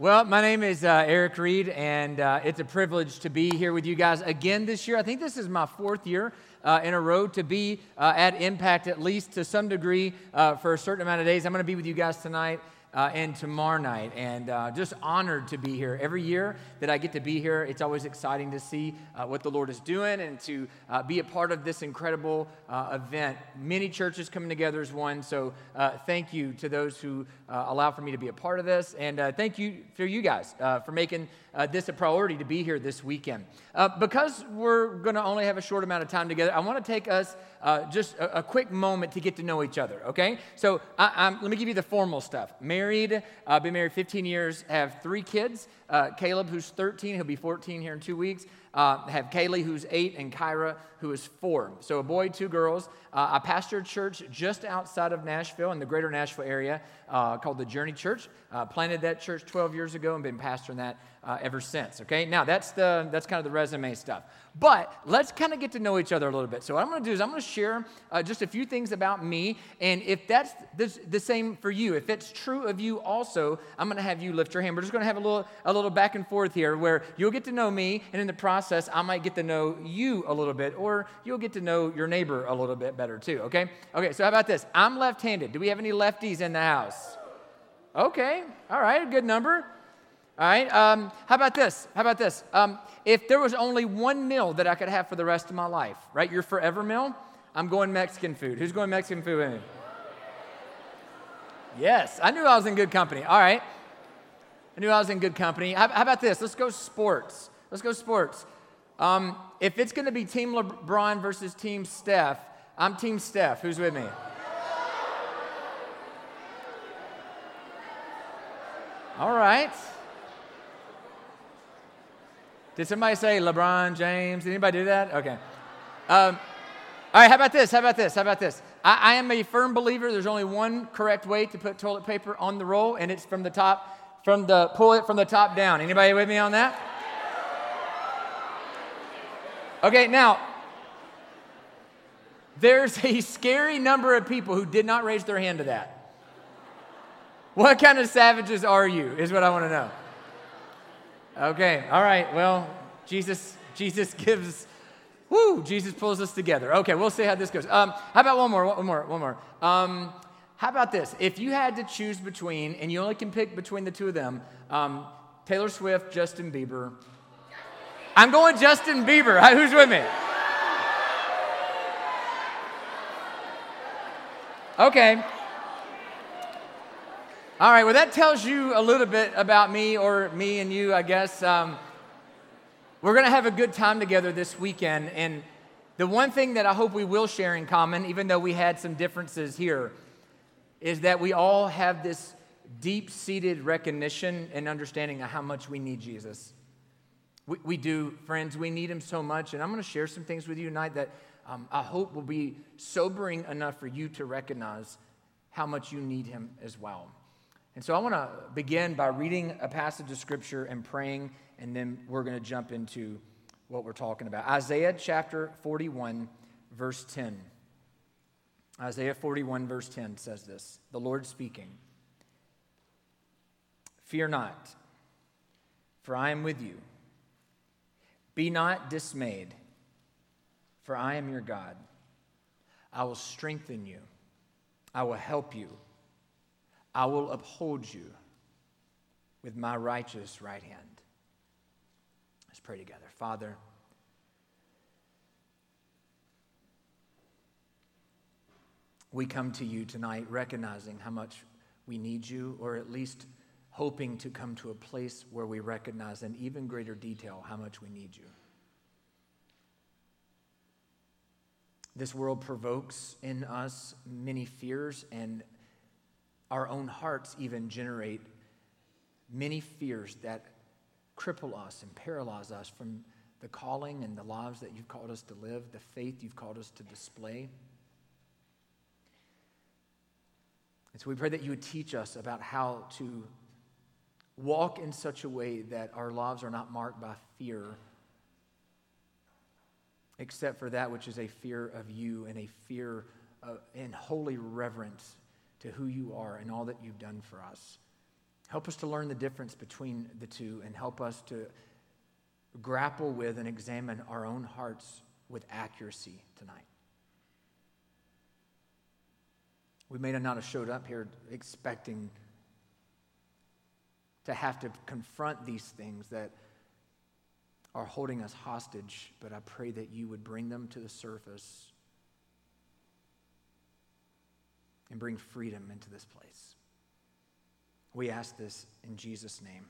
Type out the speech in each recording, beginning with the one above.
Well, my name is uh, Erik Reed, and uh, it's a privilege to be here with you guys again this year. I think this is my fourth year uh, in a row to be uh, at Impact, at least to some degree, uh, for a certain amount of days. I'm going to be with you guys tonight uh, and tomorrow night. And uh, just honored to be here. Every year that I get to be here, it's always exciting to see uh, what the Lord is doing and to uh, be a part of this incredible uh, event. Many churches coming together as one. So uh, thank you to those who allow for me to be a part of this. And thank you for you guys for making this a priority to be here this weekend. because we're going to only have a short amount of time together, I want to take us uh, just a, a, quick moment to get to know each other, okay? So I, let me give you the formal stuff. Married, uh, been married 15 years, have three kids. Uh, Caleb, who's 13, he'll be 14 here in two weeks. Uh, have Kaylee, who's eight, and Kyra, who is four. So a boy, two girls. Uh, I pastor a church just outside of Nashville in the greater Nashville area uh, called the Journey Church. Uh, planted that church 12 years ago and been pastoring that uh, ever since. Okay, now that's the that's kind of the resume stuff. But let's kind of get to know each other a little bit. So what I'm going to do is I'm going to share uh, just a few things about me, and if that's the, the same for you, if it's true of you also, I'm going to have you lift your hand. We're just going to have a little a little back and forth here, where you'll get to know me, and in the process, I might get to know you a little bit, or you'll get to know your neighbor a little bit better too. Okay? Okay. So how about this? I'm left-handed. Do we have any lefties in the house? Okay. All right. Good number. All right. Um, how about this? How about this? Um, if there was only one meal that I could have for the rest of my life, right? Your forever meal. I'm going Mexican food. Who's going Mexican food with me? Yes, I knew I was in good company. All right. I knew I was in good company. How, how about this? Let's go sports. Let's go sports. Um, if it's going to be Team LeBron versus Team Steph, I'm Team Steph. Who's with me? All right. Did somebody say LeBron James? Did anybody do that? Okay. Um, all right, how about this? How about this? How about this? I, I, am a firm believer there's only one correct way to put toilet paper on the roll, and it's from the top, from the pull it from the top down. Anybody with me on that? Okay, now there's a scary number of people who did not raise their hand to that. What kind of savages are you? Is what I want to know. Okay, all right. Well, Jesus, Jesus gives, woo, Jesus pulls us together. Okay, we'll see how this goes. Um, how about one more, one more, one more? Um, how about this? If you had to choose between, and you only can pick between the two of them, um, Taylor Swift, Justin Bieber. I'm going Justin Bieber. Who's with me? Okay. All right, well, that tells you a little bit about me or me and you, I guess. Um, we're going to have a good time together this weekend. And the one thing that I hope we will share in common, even though we had some differences here, is that we all have this deep seated recognition and understanding of how much we need Jesus. We, we, do, friends, we need him so much. And I'm going to share some things with you tonight that um, I hope will be sobering enough for you to recognize how much you need him as well. And so I want to begin by reading a passage of scripture and praying, and then we're going to jump into what we're talking about. Isaiah chapter 41, verse 10. Isaiah 41, verse 10 says this The Lord speaking Fear not, for I am with you. Be not dismayed, for I am your God. I will strengthen you, I will help you. I will uphold you with my righteous right hand. Let's pray together. Father, we come to you tonight recognizing how much we need you, or at least hoping to come to a place where we recognize in even greater detail how much we need you. This world provokes in us many fears and our own hearts even generate many fears that cripple us and paralyze us from the calling and the lives that you've called us to live, the faith you've called us to display. And so we pray that you would teach us about how to walk in such a way that our lives are not marked by fear, except for that which is a fear of you and a fear of, and holy reverence to who you are and all that you've done for us. Help us to learn the difference between the two and help us to grapple with and examine our own hearts with accuracy tonight. We may not have showed up here expecting to have to confront these things that are holding us hostage, but I pray that you would bring them to the surface and bring freedom into this place. We ask this in Jesus' name.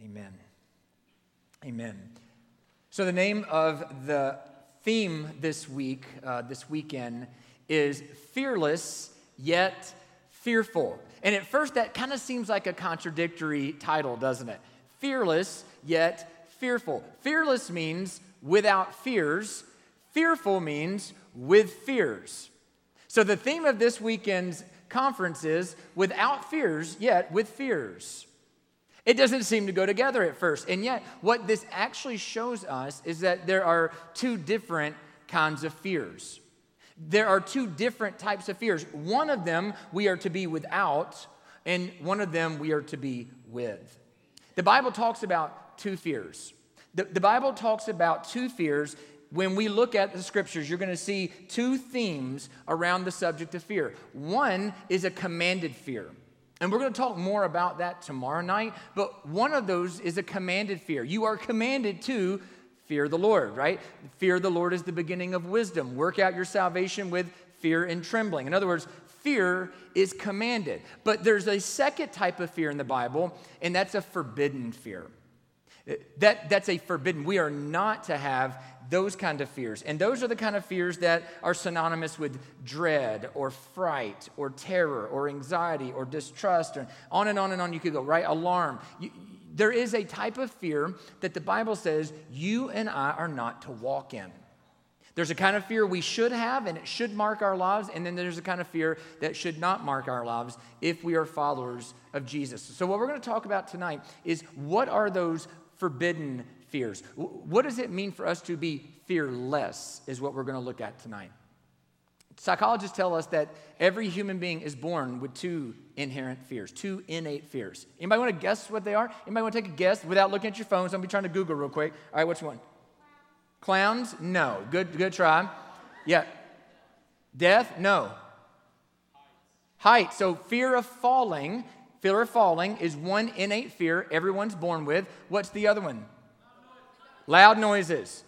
Amen. Amen. So, the name of the theme this week, uh, this weekend, is Fearless Yet Fearful. And at first, that kind of seems like a contradictory title, doesn't it? Fearless Yet Fearful. Fearless means without fears, fearful means with fears. So, the theme of this weekend's conference is without fears, yet with fears. It doesn't seem to go together at first. And yet, what this actually shows us is that there are two different kinds of fears. There are two different types of fears. One of them we are to be without, and one of them we are to be with. The Bible talks about two fears. The, the Bible talks about two fears when we look at the scriptures, you're going to see two themes around the subject of fear. One is a commanded fear. And we're going to talk more about that tomorrow night. But one of those is a commanded fear. You are commanded to fear the Lord, right? Fear the Lord is the beginning of wisdom. Work out your salvation with fear and trembling. In other words, fear is commanded. But there's a second type of fear in the Bible, and that's a forbidden fear. That, that's a forbidden. We are not to have those kind of fears. And those are the kind of fears that are synonymous with dread or fright or terror or anxiety or distrust and on and on and on you could go, right? Alarm. You, there is a type of fear that the Bible says you and I are not to walk in. There's a kind of fear we should have and it should mark our lives, and then there's a kind of fear that should not mark our lives if we are followers of Jesus. So, what we're going to talk about tonight is what are those forbidden fears. What does it mean for us to be fearless, is what we're going to look at tonight. Psychologists tell us that every human being is born with two inherent fears, two innate fears. Anybody want to guess what they are? Anybody want to take a guess without looking at your phones? I'm be trying to Google real quick. All right, which one? Clowns? No. Good, good try. Yeah. Death? No. Height. So fear of falling, fear of falling is one innate fear everyone's born with. What's the other one? Loud noises.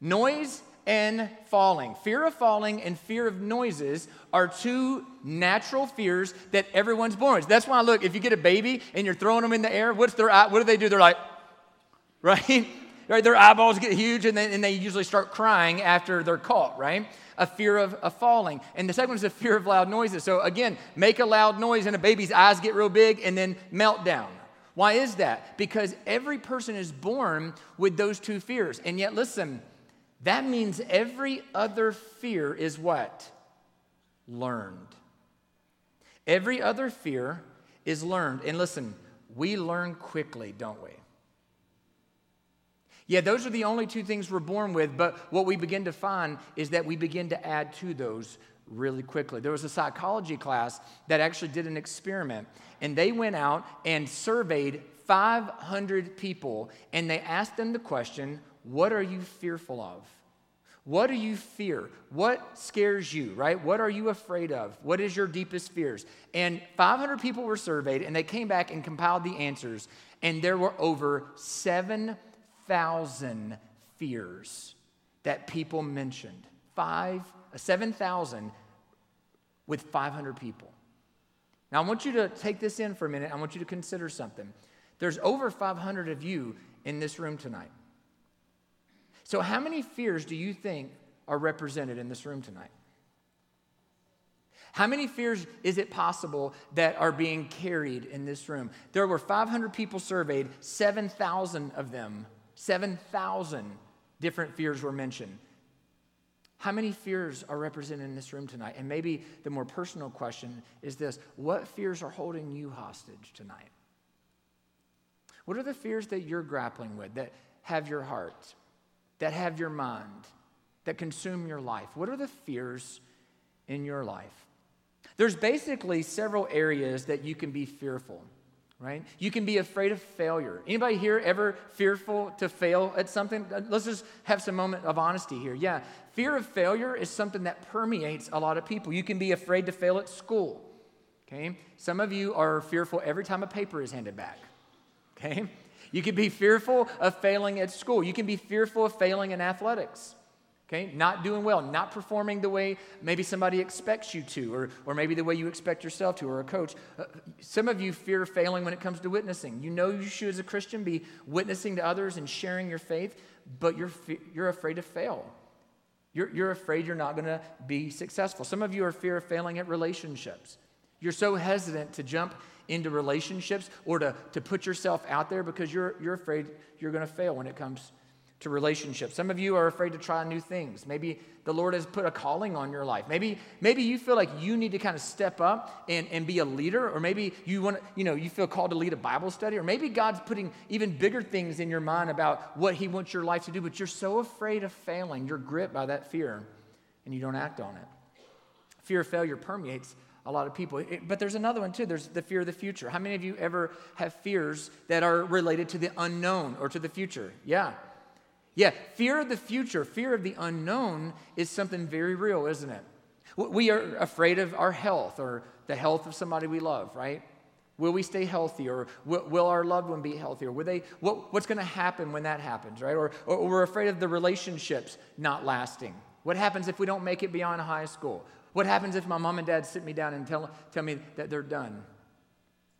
Noise and falling. Fear of falling and fear of noises are two natural fears that everyone's born with. That's why, look, if you get a baby and you're throwing them in the air, what's their what do they do? They're like, right? right? Their eyeballs get huge and, then, and they usually start crying after they're caught, right? A fear of, of falling. And the second one is a fear of loud noises. So again, make a loud noise and a baby's eyes get real big and then melt down. Why is that? Because every person is born with those two fears. And yet, listen, that means every other fear is what? Learned. Every other fear is learned. And listen, we learn quickly, don't we? Yeah, those are the only two things we're born with, but what we begin to find is that we begin to add to those really quickly. There was a psychology class that actually did an experiment, and they went out and surveyed 500 people, and they asked them the question What are you fearful of? What do you fear? What scares you, right? What are you afraid of? What is your deepest fears? And 500 people were surveyed, and they came back and compiled the answers, and there were over 7,000 fears that people mentioned. Five, uh, 7,000 with 500 people. Now, I want you to take this in for a minute. I want you to consider something. There's over 500 of you in this room tonight. So, how many fears do you think are represented in this room tonight? How many fears is it possible that are being carried in this room? There were 500 people surveyed, 7,000 of them, 7,000 different fears were mentioned. How many fears are represented in this room tonight? And maybe the more personal question is this What fears are holding you hostage tonight? What are the fears that you're grappling with that have your heart, that have your mind, that consume your life? What are the fears in your life? There's basically several areas that you can be fearful, right? You can be afraid of failure. Anybody here ever fearful to fail at something? Uh, let's just have some moment of honesty here. Yeah, fear of failure is something that permeates a lot of people. You can be afraid to fail at school. Okay? Some of you are fearful every time a paper is handed back. Okay? You can be fearful of failing at school. You can be fearful of failing in athletics okay? Not doing well, not performing the way maybe somebody expects you to, or, or maybe the way you expect yourself to, or a coach. Uh, some of you fear failing when it comes to witnessing. You know you should, as a Christian, be witnessing to others and sharing your faith, but you're, you're afraid to fail. You're, you're afraid you're not going to be successful. Some of you are fear of failing at relationships. You're so hesitant to jump into relationships or to, to put yourself out there because you're, you're afraid you're going to fail when it comes to relationships. Some of you are afraid to try new things. Maybe the Lord has put a calling on your life. Maybe, maybe you feel like you need to kind of step up and, and be a leader, or maybe you want to, you know, you feel called to lead a Bible study, or maybe God's putting even bigger things in your mind about what He wants your life to do, but you're so afraid of failing, you're gripped by that fear, and you don't act on it. Fear of failure permeates a lot of people. It, but there's another one too. There's the fear of the future. How many of you ever have fears that are related to the unknown or to the future? Yeah. Yeah, fear of the future, fear of the unknown is something very real, isn't it? We are afraid of our health or the health of somebody we love, right? Will we stay healthy or will, our loved one be healthy? Will they, what, what's going to happen when that happens, right? Or, or, we're afraid of the relationships not lasting. What happens if we don't make it beyond high school? What happens if my mom and dad sit me down and tell, tell me that they're done?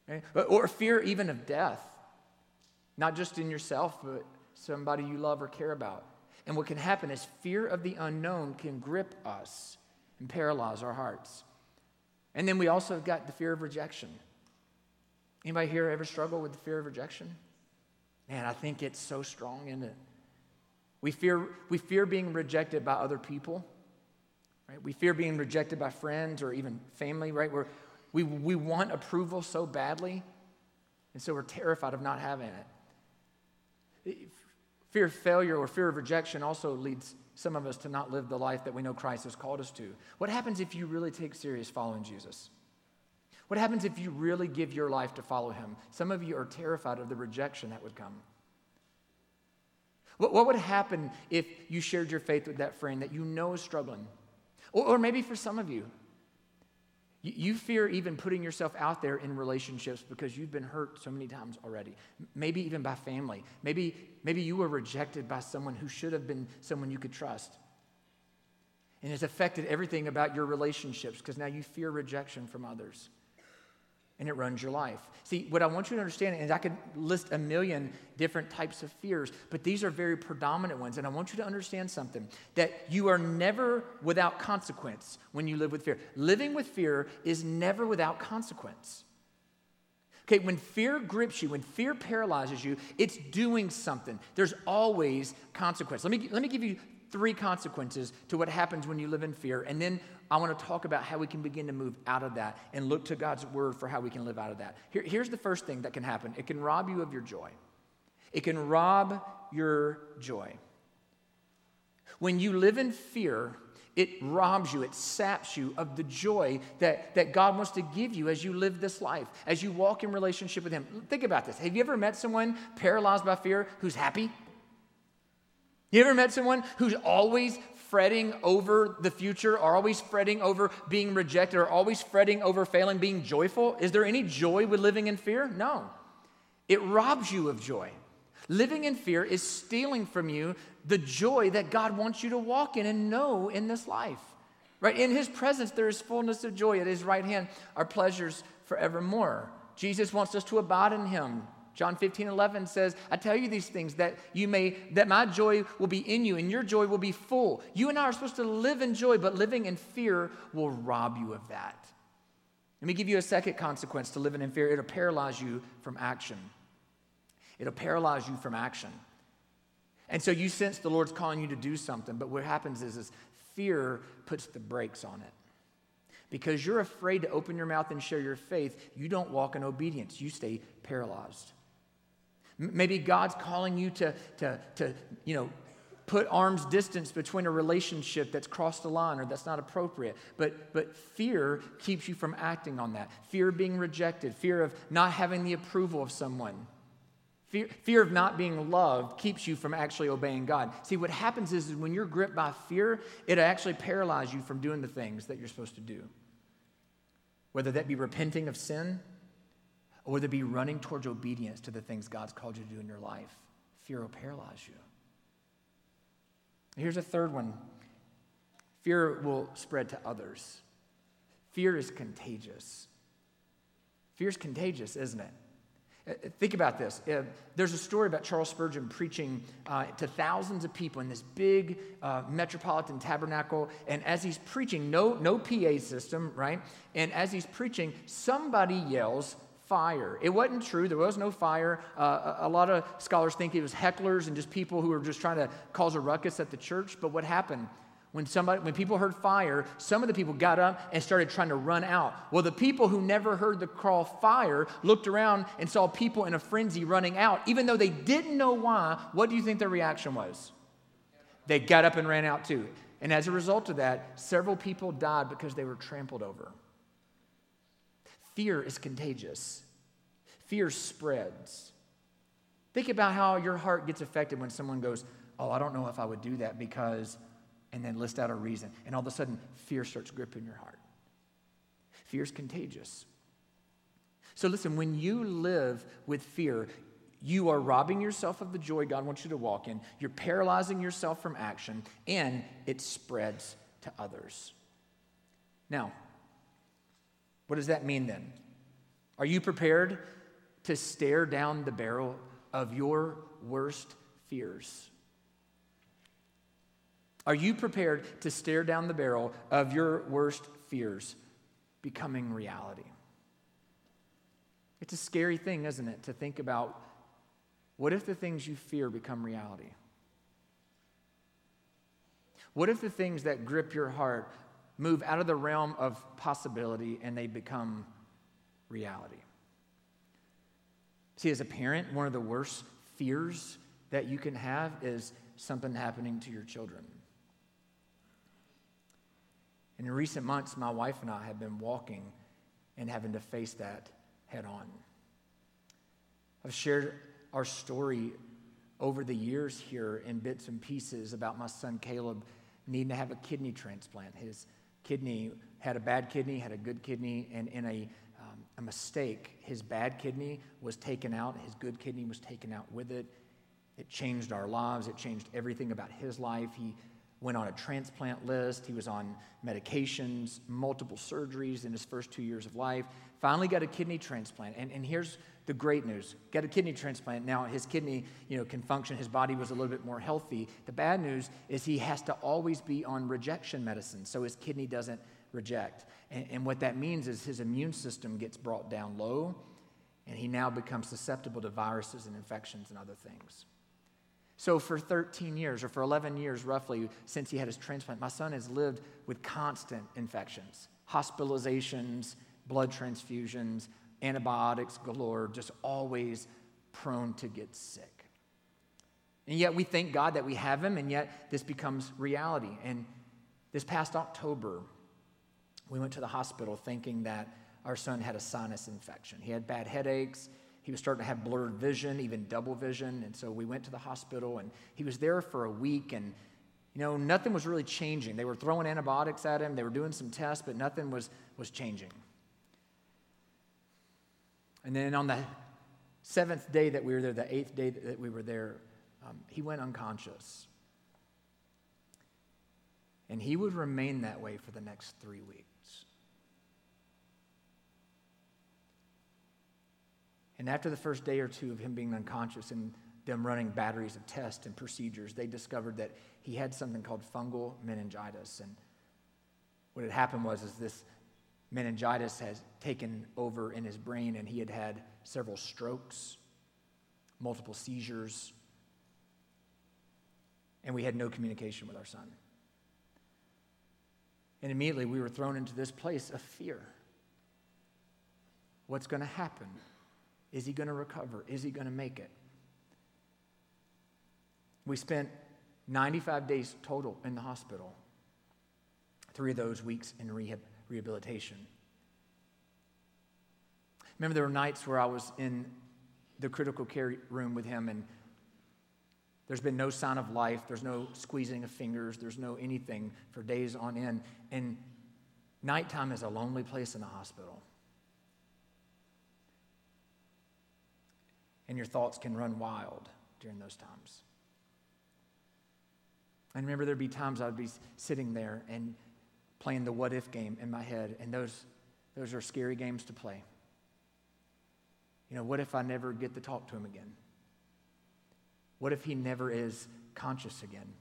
Okay? Or fear even of death, not just in yourself, but somebody you love or care about. And what can happen is fear of the unknown can grip us and paralyze our hearts. And then we also have got the fear of rejection. Anybody here ever struggle with the fear of rejection? Man, I think it's so strong in it. We fear, we fear being rejected by other people. Right? We fear being rejected by friends or even family, right? We're, we, we want approval so badly, and so we're terrified of not having it. Fear of failure or fear of rejection also leads some of us to not live the life that we know Christ has called us to. What happens if you really take serious following Jesus? What happens if you really give your life to follow him? Some of you are terrified of the rejection that would come. What, what would happen if you shared your faith with that friend that you know is struggling? Or, or maybe for some of you, you fear even putting yourself out there in relationships because you've been hurt so many times already. Maybe even by family. Maybe, maybe you were rejected by someone who should have been someone you could trust. And it's affected everything about your relationships because now you fear rejection from others and it runs your life. See, what I want you to understand is I could list a million different types of fears, but these are very predominant ones. And I want you to understand something that you are never without consequence when you live with fear. Living with fear is never without consequence. Okay, when fear grips you, when fear paralyzes you, it's doing something. There's always consequence. Let me, let me give you three consequences to what happens when you live in fear. And then I want to talk about how we can begin to move out of that and look to God's word for how we can live out of that. Here, here's the first thing that can happen it can rob you of your joy. It can rob your joy. When you live in fear, it robs you, it saps you of the joy that, that God wants to give you as you live this life, as you walk in relationship with Him. Think about this. Have you ever met someone paralyzed by fear who's happy? You ever met someone who's always fretting over the future, or always fretting over being rejected, or always fretting over failing, being joyful? Is there any joy with living in fear? No. It robs you of joy. Living in fear is stealing from you the joy that God wants you to walk in and know in this life. Right? In his presence, there is fullness of joy. At his right hand are pleasures forevermore. Jesus wants us to abide in him. John 15, 11 says, I tell you these things that you may, that my joy will be in you and your joy will be full. You and I are supposed to live in joy, but living in fear will rob you of that. Let me give you a second consequence to living in fear. It'll paralyze you from action. It'll paralyze you from action. And so you sense the Lord's calling you to do something, but what happens is, is fear puts the brakes on it. Because you're afraid to open your mouth and share your faith, you don't walk in obedience. You stay paralyzed. Maybe God's calling you to, to, to you know, put arm's distance between a relationship that's crossed a line or that's not appropriate. But, but fear keeps you from acting on that. Fear of being rejected, fear of not having the approval of someone. Fear, fear of not being loved keeps you from actually obeying God. See, what happens is, is when you're gripped by fear, it actually paralyzes you from doing the things that you're supposed to do. Whether that be repenting of sin or whether it be running towards obedience to the things God's called you to do in your life. Fear will paralyze you. Here's a third one fear will spread to others. Fear is contagious. Fear is contagious, isn't it? Uh, think about this. Uh, there's a story about Charles Spurgeon preaching uh, to thousands of people in this big uh, metropolitan tabernacle. And as he's preaching, no, no PA system, right? And as he's preaching, somebody yells, fire. It wasn't true. There was no fire. Uh, a, a lot of scholars think it was hecklers and just people who were just trying to cause a ruckus at the church. But what happened? When, somebody, when people heard fire, some of the people got up and started trying to run out. Well, the people who never heard the call fire looked around and saw people in a frenzy running out. Even though they didn't know why, what do you think their reaction was? They got up and ran out too. And as a result of that, several people died because they were trampled over. Fear is contagious, fear spreads. Think about how your heart gets affected when someone goes, Oh, I don't know if I would do that because and then list out a reason. And all of a sudden, fear starts gripping your heart. Fear is contagious. So, listen, when you live with fear, you are robbing yourself of the joy God wants you to walk in. You're paralyzing yourself from action, and it spreads to others. Now, what does that mean then? Are you prepared to stare down the barrel of your worst fears? Are you prepared to stare down the barrel of your worst fears becoming reality? It's a scary thing, isn't it, to think about what if the things you fear become reality? What if the things that grip your heart move out of the realm of possibility and they become reality? See, as a parent, one of the worst fears that you can have is something happening to your children. In recent months, my wife and I have been walking and having to face that head on. I've shared our story over the years here in bits and pieces about my son Caleb needing to have a kidney transplant. His kidney had a bad kidney, had a good kidney, and in a, um, a mistake, his bad kidney was taken out, his good kidney was taken out with it. It changed our lives, it changed everything about his life. He went on a transplant list. He was on medications, multiple surgeries in his first two years of life. Finally got a kidney transplant. And, and here's the great news. Got a kidney transplant. Now his kidney, you know, can function. His body was a little bit more healthy. The bad news is he has to always be on rejection medicine, so his kidney doesn't reject. And, and what that means is his immune system gets brought down low, and he now becomes susceptible to viruses and infections and other things. So, for 13 years, or for 11 years roughly, since he had his transplant, my son has lived with constant infections, hospitalizations, blood transfusions, antibiotics galore, just always prone to get sick. And yet, we thank God that we have him, and yet this becomes reality. And this past October, we went to the hospital thinking that our son had a sinus infection. He had bad headaches. He was starting to have blurred vision, even double vision. And so we went to the hospital and he was there for a week and you know, nothing was really changing. They were throwing antibiotics at him, they were doing some tests, but nothing was, was changing. And then on the seventh day that we were there, the eighth day that we were there, um, he went unconscious. And he would remain that way for the next three weeks. And after the first day or two of him being unconscious and them running batteries of tests and procedures, they discovered that he had something called fungal meningitis. And what had happened was is this meningitis has taken over in his brain, and he had had several strokes, multiple seizures, and we had no communication with our son. And immediately we were thrown into this place of fear. What's going to happen? Is he going to recover? Is he going to make it? We spent 95 days total in the hospital, three of those weeks in rehab, rehabilitation. Remember, there were nights where I was in the critical care room with him, and there's been no sign of life. There's no squeezing of fingers. There's no anything for days on end. And nighttime is a lonely place in the hospital. And your thoughts can run wild during those times. I remember there'd be times I'd be sitting there and playing the what if game in my head, and those, those are scary games to play. You know, what if I never get to talk to him again? What if he never is conscious again?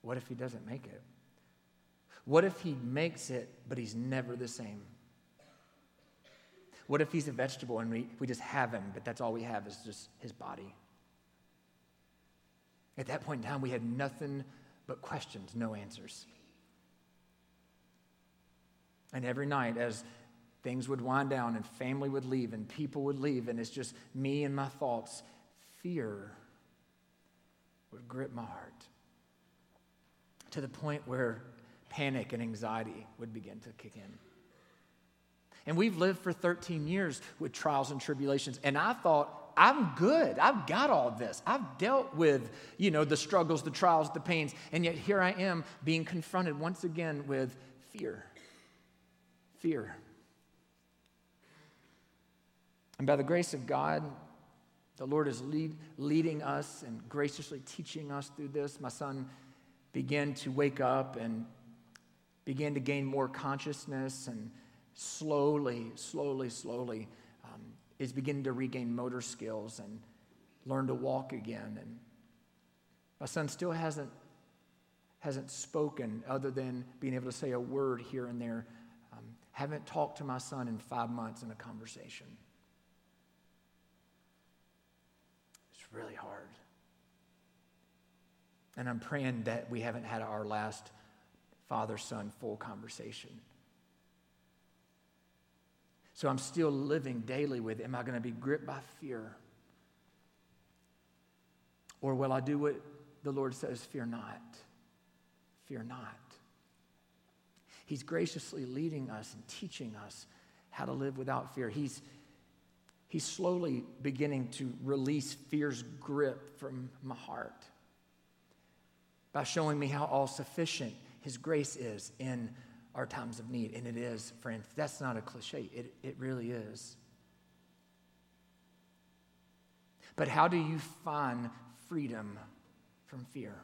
What if he doesn't make it? What if he makes it, but he's never the same? What if he's a vegetable and we, we just have him, but that's all we have is just his body? At that point in time, we had nothing but questions, no answers. And every night, as things would wind down and family would leave and people would leave, and it's just me and my thoughts, fear would grip my heart to the point where panic and anxiety would begin to kick in. And we've lived for 13 years with trials and tribulations, and I thought I'm good. I've got all this. I've dealt with, you know, the struggles, the trials, the pains, and yet here I am being confronted once again with fear. Fear. And by the grace of God, the Lord is lead, leading us and graciously teaching us through this. My son began to wake up and began to gain more consciousness and slowly, slowly, slowly is beginning to regain motor skills and learn to walk again. And my son still hasn't, hasn't spoken other than being able to say a word here and there. Um, haven't talked to my son in five months in a conversation. It's really hard. And I'm praying that we haven't had our last father son full conversation. So I'm still living daily with Am I going to be gripped by fear? Or will I do what the Lord says, fear not? Fear not. He's graciously leading us and teaching us how to live without fear. He's, he's slowly beginning to release fear's grip from my heart by showing me how all sufficient His grace is in our times of need. And it is, friends, that's not a cliche, it, it really is. But how do you find freedom from fear?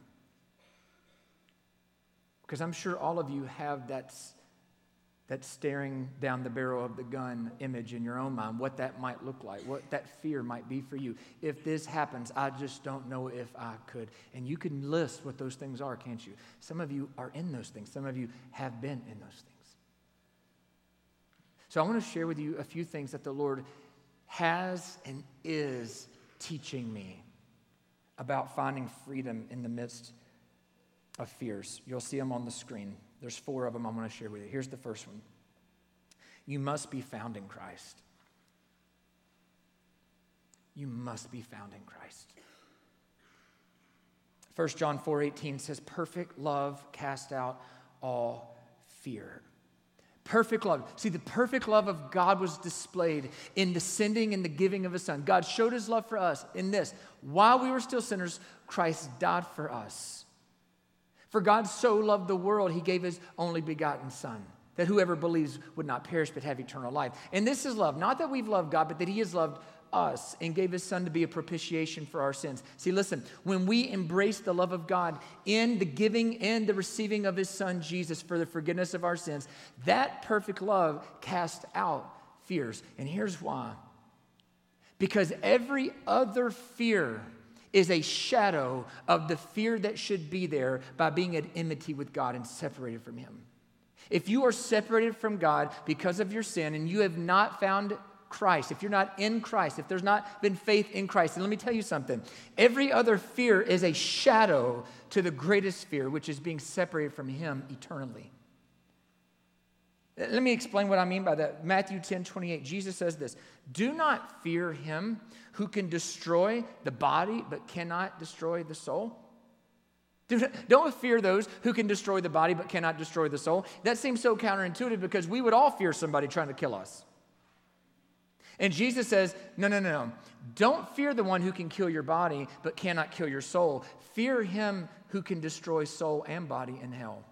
Because I'm sure all of you have that that staring down the barrel of the gun image in your own mind, what that might look like, what that fear might be for you. If this happens, I just don't know if I could. And you can list what those things are, can't you? Some of you are in those things, some of you have been in those things. So I want to share with you a few things that the Lord has and is teaching me about finding freedom in the midst of fears. You'll see them on the screen. There's four of them I'm going to share with you. Here's the first one You must be found in Christ. You must be found in Christ. 1 John 4 18 says, Perfect love cast out all fear. Perfect love. See, the perfect love of God was displayed in the sending and the giving of His Son. God showed His love for us in this. While we were still sinners, Christ died for us. For God so loved the world, he gave his only begotten Son, that whoever believes would not perish but have eternal life. And this is love, not that we've loved God, but that he has loved us and gave his son to be a propitiation for our sins. See, listen, when we embrace the love of God in the giving and the receiving of his son Jesus for the forgiveness of our sins, that perfect love casts out fears. And here's why because every other fear is a shadow of the fear that should be there by being at enmity with God and separated from Him. If you are separated from God because of your sin and you have not found Christ, if you're not in Christ, if there's not been faith in Christ, and let me tell you something every other fear is a shadow to the greatest fear, which is being separated from Him eternally. Let me explain what I mean by that. Matthew 10 28, Jesus says this Do not fear him who can destroy the body but cannot destroy the soul. Don't fear those who can destroy the body but cannot destroy the soul. That seems so counterintuitive because we would all fear somebody trying to kill us. And Jesus says, No, no, no, no. Don't fear the one who can kill your body but cannot kill your soul. Fear him who can destroy soul and body in hell.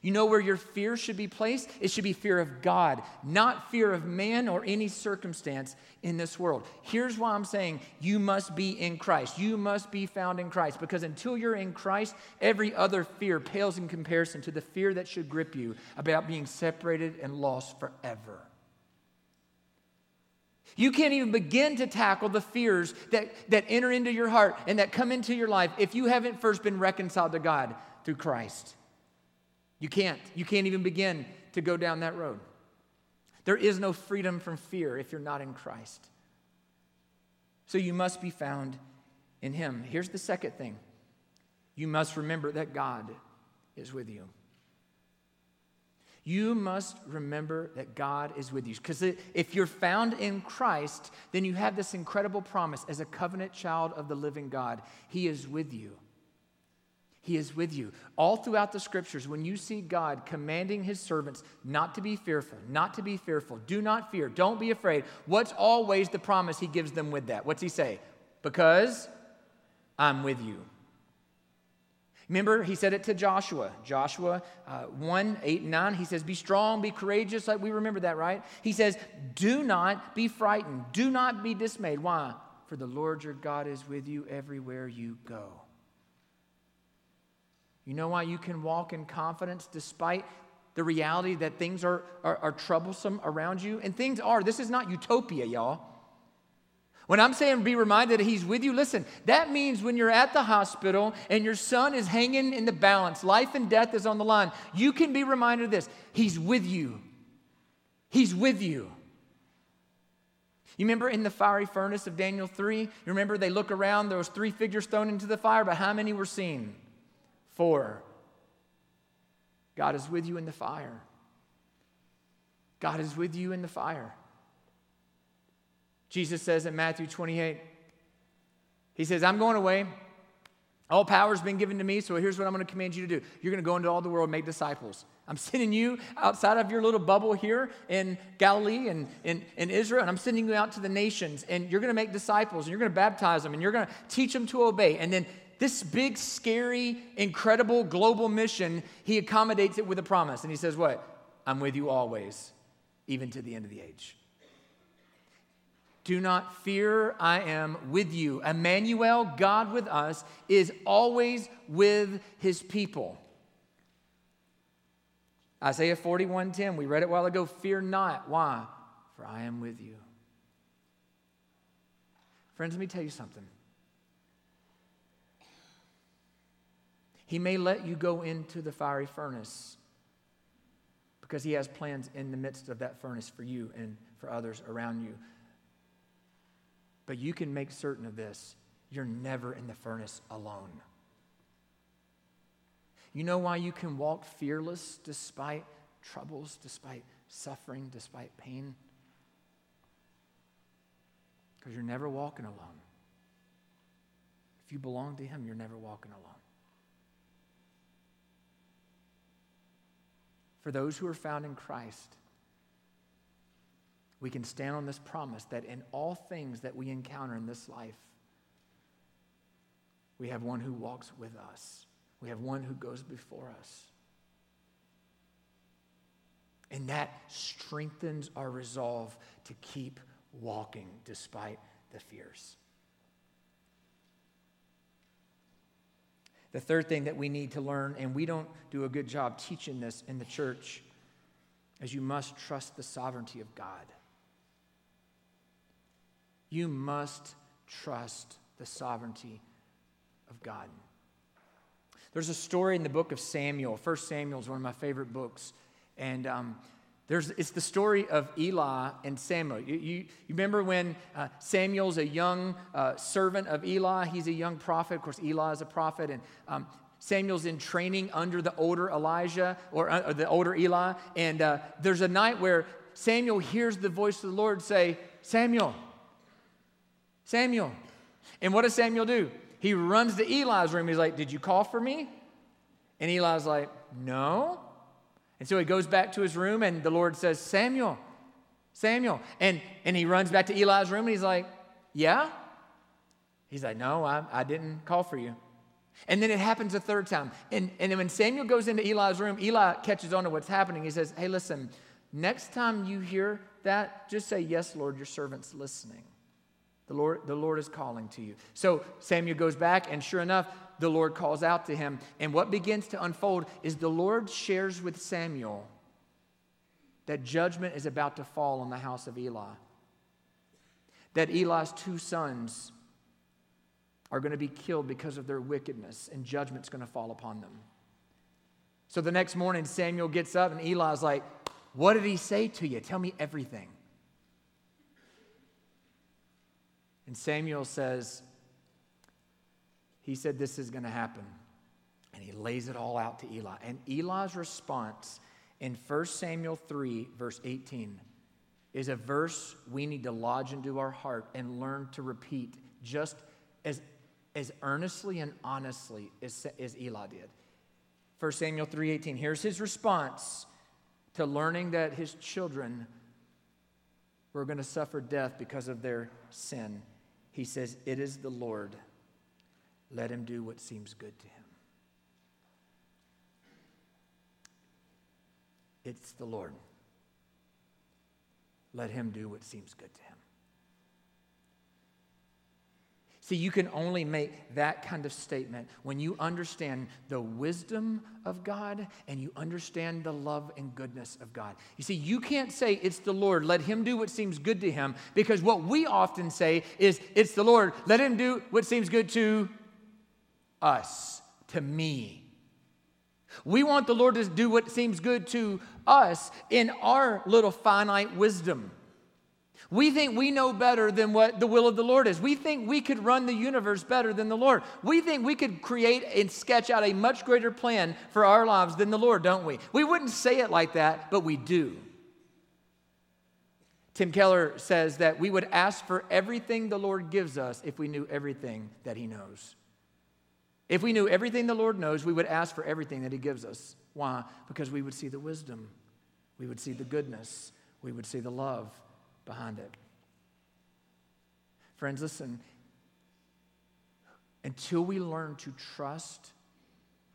You know where your fear should be placed? It should be fear of God, not fear of man or any circumstance in this world. Here's why I'm saying you must be in Christ. You must be found in Christ because until you're in Christ, every other fear pales in comparison to the fear that should grip you about being separated and lost forever. You can't even begin to tackle the fears that, that enter into your heart and that come into your life if you haven't first been reconciled to God through Christ. You can't. You can't even begin to go down that road. There is no freedom from fear if you're not in Christ. So you must be found in Him. Here's the second thing you must remember that God is with you. You must remember that God is with you. Because if you're found in Christ, then you have this incredible promise as a covenant child of the living God. He is with you. He is with you. All throughout the scriptures, when you see God commanding his servants not to be fearful, not to be fearful, do not fear, don't be afraid, what's always the promise he gives them with that? What's he say? Because I'm with you. Remember, he said it to Joshua. Joshua uh, 1 8 and 9. He says, Be strong, be courageous. Like we remember that, right? He says, Do not be frightened. Do not be dismayed. Why? For the Lord your God is with you everywhere you go. You know why you can walk in confidence despite the reality that things are, are, are, troublesome around you? And things are. This is not utopia, y'all. When I'm saying be reminded that He's with you, listen, that means when you're at the hospital and your son is hanging in the balance, life and death is on the line, you can be reminded of this He's with you. He's with you. You remember in the fiery furnace of Daniel 3? You remember they look around, there was three figures thrown into the fire, but how many were seen? Four. God is with you in the fire. God is with you in the fire. Jesus says in Matthew 28, He says, I'm going away. All power has been given to me, so here's what I'm going to command you to do. You're going to go into all the world make disciples. I'm sending you outside of your little bubble here in Galilee and in, in Israel, and I'm sending you out to the nations, and you're going to make disciples, and you're going to baptize them, and you're going to teach them to obey. And then this big, scary, incredible global mission, he accommodates it with a promise. And he says, What? I'm with you always, even to the end of the age. Do not fear, I am with you. Emmanuel, God with us, is always with his people. Isaiah 41:10, we read it a while ago. Fear not. Why? For I am with you. Friends, let me tell you something. He may let you go into the fiery furnace because He has plans in the midst of that furnace for you and for others around you. But you can make certain of this you're never in the furnace alone. You know why you can walk fearless despite troubles, despite suffering, despite pain? Because you're never walking alone. If you belong to Him, you're never walking alone. For those who are found in Christ, we can stand on this promise that in all things that we encounter in this life, we have one who walks with us, we have one who goes before us. And that strengthens our resolve to keep walking despite the fears. The third thing that we need to learn, and we don't do a good job teaching this in the church, is you must trust the sovereignty of God. You must trust the sovereignty of God. There's a story in the book of Samuel. First Samuel is one of my favorite books. And um, there's, it's the story of Eli and Samuel. You, you, you remember when uh, Samuel's a young uh, servant of Eli? He's a young prophet. Of course, Eli is a prophet. And um, Samuel's in training under the older Elijah or, uh, or the older Eli. And uh, there's a night where Samuel hears the voice of the Lord say, Samuel, Samuel. And what does Samuel do? He runs to Eli's room. He's like, Did you call for me? And Eli's like, No. And so he goes back to his room, and the Lord says, Samuel, Samuel. And, and he runs back to Eli's room, and he's like, Yeah? He's like, No, I, I didn't call for you. And then it happens a third time. And, and when Samuel goes into Eli's room, Eli catches on to what's happening. He says, Hey, listen, next time you hear that, just say, Yes, Lord, your servant's listening. The Lord, the Lord is calling to you. So Samuel goes back, and sure enough, the Lord calls out to him. And what begins to unfold is the Lord shares with Samuel that judgment is about to fall on the house of Eli. That Eli's two sons are going to be killed because of their wickedness, and judgment's going to fall upon them. So the next morning, Samuel gets up, and Eli's like, What did he say to you? Tell me everything. And Samuel says, He said this is going to happen. And he lays it all out to Eli. And Eli's response in 1 Samuel 3, verse 18, is a verse we need to lodge into our heart and learn to repeat just as, as earnestly and honestly as, as Eli did. 1 Samuel 3:18. Here's his response to learning that his children were going to suffer death because of their sin. He says, It is the Lord. Let him do what seems good to him. It's the Lord. Let him do what seems good to him. See, you can only make that kind of statement when you understand the wisdom of God and you understand the love and goodness of God. You see, you can't say it's the Lord, let him do what seems good to him, because what we often say is it's the Lord, let him do what seems good to us, to me. We want the Lord to do what seems good to us in our little finite wisdom. We think we know better than what the will of the Lord is. We think we could run the universe better than the Lord. We think we could create and sketch out a much greater plan for our lives than the Lord, don't we? We wouldn't say it like that, but we do. Tim Keller says that we would ask for everything the Lord gives us if we knew everything that He knows. If we knew everything the Lord knows, we would ask for everything that He gives us. Why? Because we would see the wisdom, we would see the goodness, we would see the love, behind it. Friends, listen. Until we learn to trust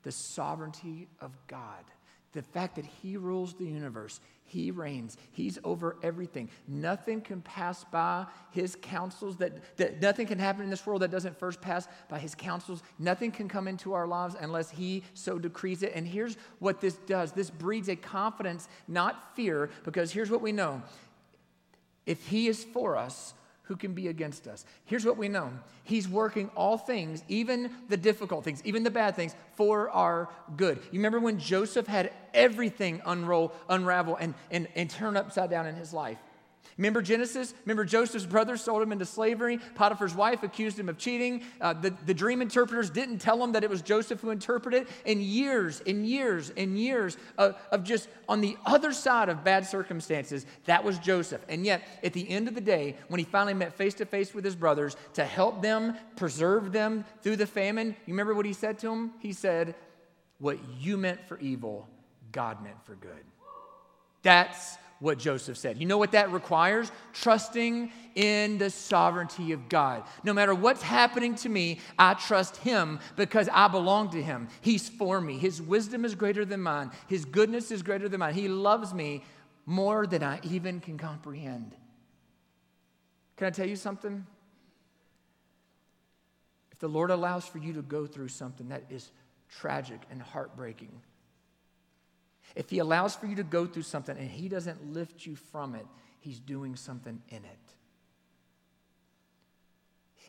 the sovereignty of God, the fact that He rules the universe, He reigns, He's over everything. Nothing can pass by His counsels, that, that nothing can happen in this world that doesn't first pass by His counsels. Nothing can come into our lives unless He so decrees it. And here's what this does this breeds a confidence, not fear, because here's what we know if he is for us, who can be against us? Here's what we know He's working all things, even the difficult things, even the bad things, for our good. You remember when Joseph had everything unroll, unravel, and, and, and turn upside down in his life? Remember Genesis? Remember Joseph's brothers sold him into slavery? Potiphar's wife accused him of cheating. Uh, the, the dream interpreters didn't tell him that it was Joseph who interpreted. And years and years and years of, of just on the other side of bad circumstances, that was Joseph. And yet, at the end of the day, when he finally met face to face with his brothers to help them, preserve them through the famine, you remember what he said to them? He said, What you meant for evil, God meant for good. That's what Joseph said. You know what that requires? Trusting in the sovereignty of God. No matter what's happening to me, I trust Him because I belong to Him. He's for me. His wisdom is greater than mine, His goodness is greater than mine. He loves me more than I even can comprehend. Can I tell you something? If the Lord allows for you to go through something that is tragic and heartbreaking, if He allows for you to go through something and He doesn't lift you from it, He's doing something in it.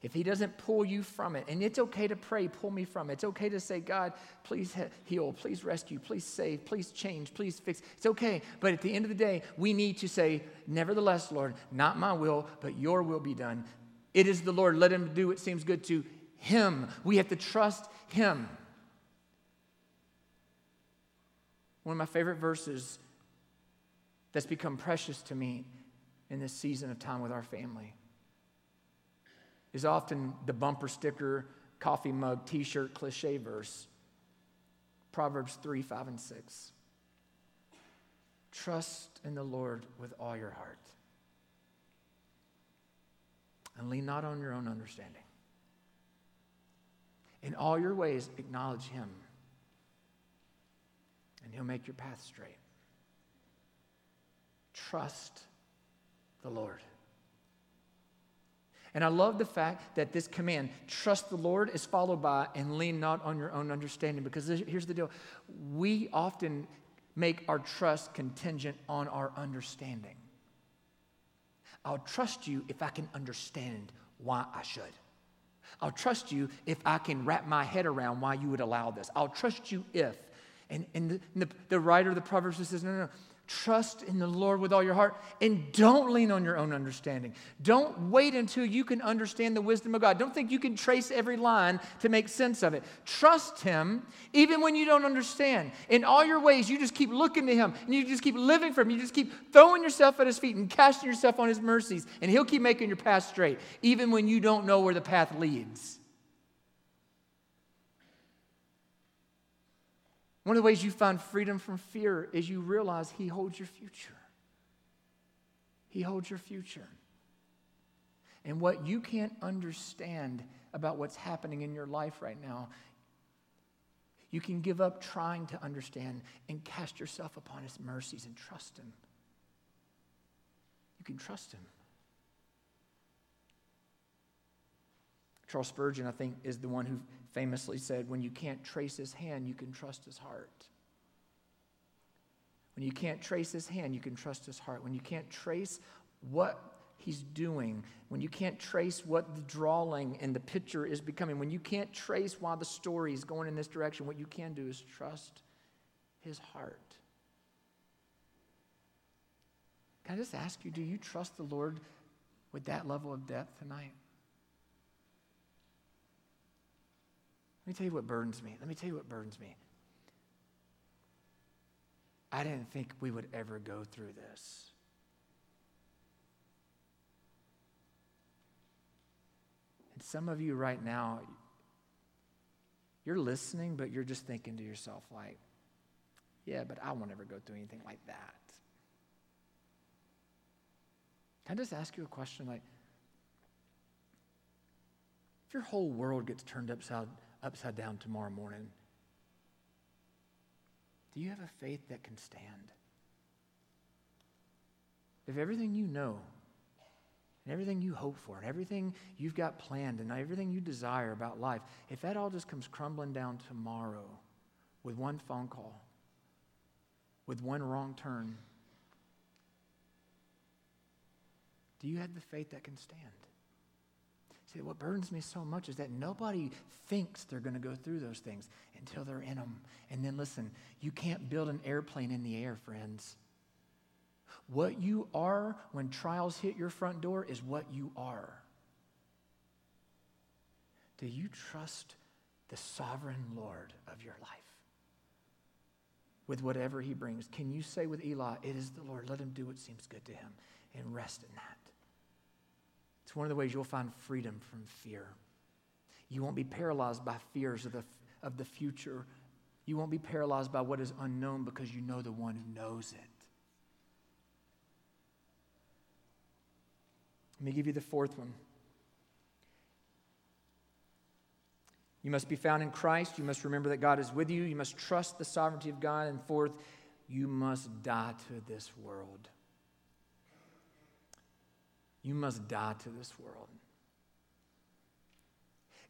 If He doesn't pull you from it, and it's okay to pray, pull me from it. It's okay to say, God, please heal, please rescue, please save, please change, please fix. It's okay. But at the end of the day, we need to say, Nevertheless, Lord, not my will, but your will be done. It is the Lord. Let Him do what seems good to Him. We have to trust Him. One of my favorite verses that's become precious to me in this season of time with our family is often the bumper sticker coffee mug, t shirt, cliche verse Proverbs 3 5 and 6. Trust in the Lord with all your heart and lean not on your own understanding. In all your ways, acknowledge Him, and He'll make your path straight. Trust the Lord. And I love the fact that this command, trust the Lord, is followed by and lean not on your own understanding. Because here's the deal we often make our trust contingent on our understanding. I'll trust you if I can understand why I should. I'll trust you if I can wrap my head around why you would allow this. I'll trust you if. And, and, the, and the, the writer of the Proverbs says, no, no, no. Trust in the Lord with all your heart and don't lean on your own understanding. Don't wait until you can understand the wisdom of God. Don't think you can trace every line to make sense of it. Trust Him even when you don't understand. In all your ways, you just keep looking to Him and you just keep living for Him. You just keep throwing yourself at His feet and casting yourself on His mercies, and He'll keep making your path straight, even when you don't know where the path leads. One of the ways you find freedom from fear is you realize He holds your future. He holds your future. And what you can't understand about what's happening in your life right now, you can give up trying to understand and cast yourself upon His mercies and trust Him. You can trust Him. Charles Spurgeon, I think, is the one who famously said, When you can't trace his hand, you can trust his heart. When you can't trace his hand, you can trust his heart. When you can't trace what he's doing, when you can't trace what the drawing and the picture is becoming, when you can't trace why the story is going in this direction, what you can do is trust his heart. Can I just ask you, do you trust the Lord with that level of depth tonight? Me tell you what burdens me. Let me tell you what burdens me. I didn't think we would ever go through this. And some of you right now, you're listening, but you're just thinking to yourself, like, yeah, but I won't ever go through anything like that. Can I just ask you a question? Like, if your whole world gets turned upside upside down tomorrow morning, do you have a faith that can stand? If everything you know, and everything you hope for, and everything you've got planned, and everything you desire about life, if that all just comes crumbling down tomorrow with one phone call, with one wrong turn, do you have the faith that can stand? See, what burdens me so much is that nobody thinks they're going to go through those things until they're in them. And then listen, you can't build an airplane in the air, friends. What you are when trials hit your front door is what you are. Do you trust the sovereign Lord of your life? With whatever he brings, can you say with Eli, It is the Lord, let him do what seems good to him, and rest in that? It's one of the ways you'll find freedom from fear. You won't be paralyzed by fears of the, of the future. You won't be paralyzed by what is unknown because you know the one who knows it. Let me give you the fourth one. You must be found in Christ. You must remember that God is with you. You must trust the sovereignty of God. And fourth, you must die to this world. You must die to this world.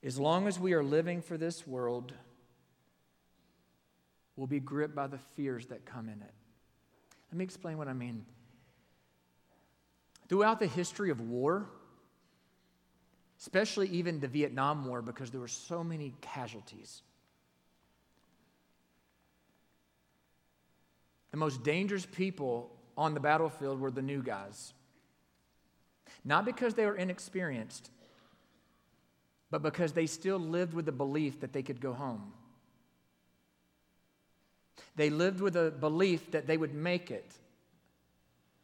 As long as we are living for this world, we'll be gripped by the fears that come in it. Let me explain what I mean. Throughout the history of war, especially even the Vietnam War, because there were so many casualties, the most dangerous people on the battlefield were the new guys. Not because they were inexperienced, but because they still lived with the belief that they could go home. They lived with a belief that they would make it.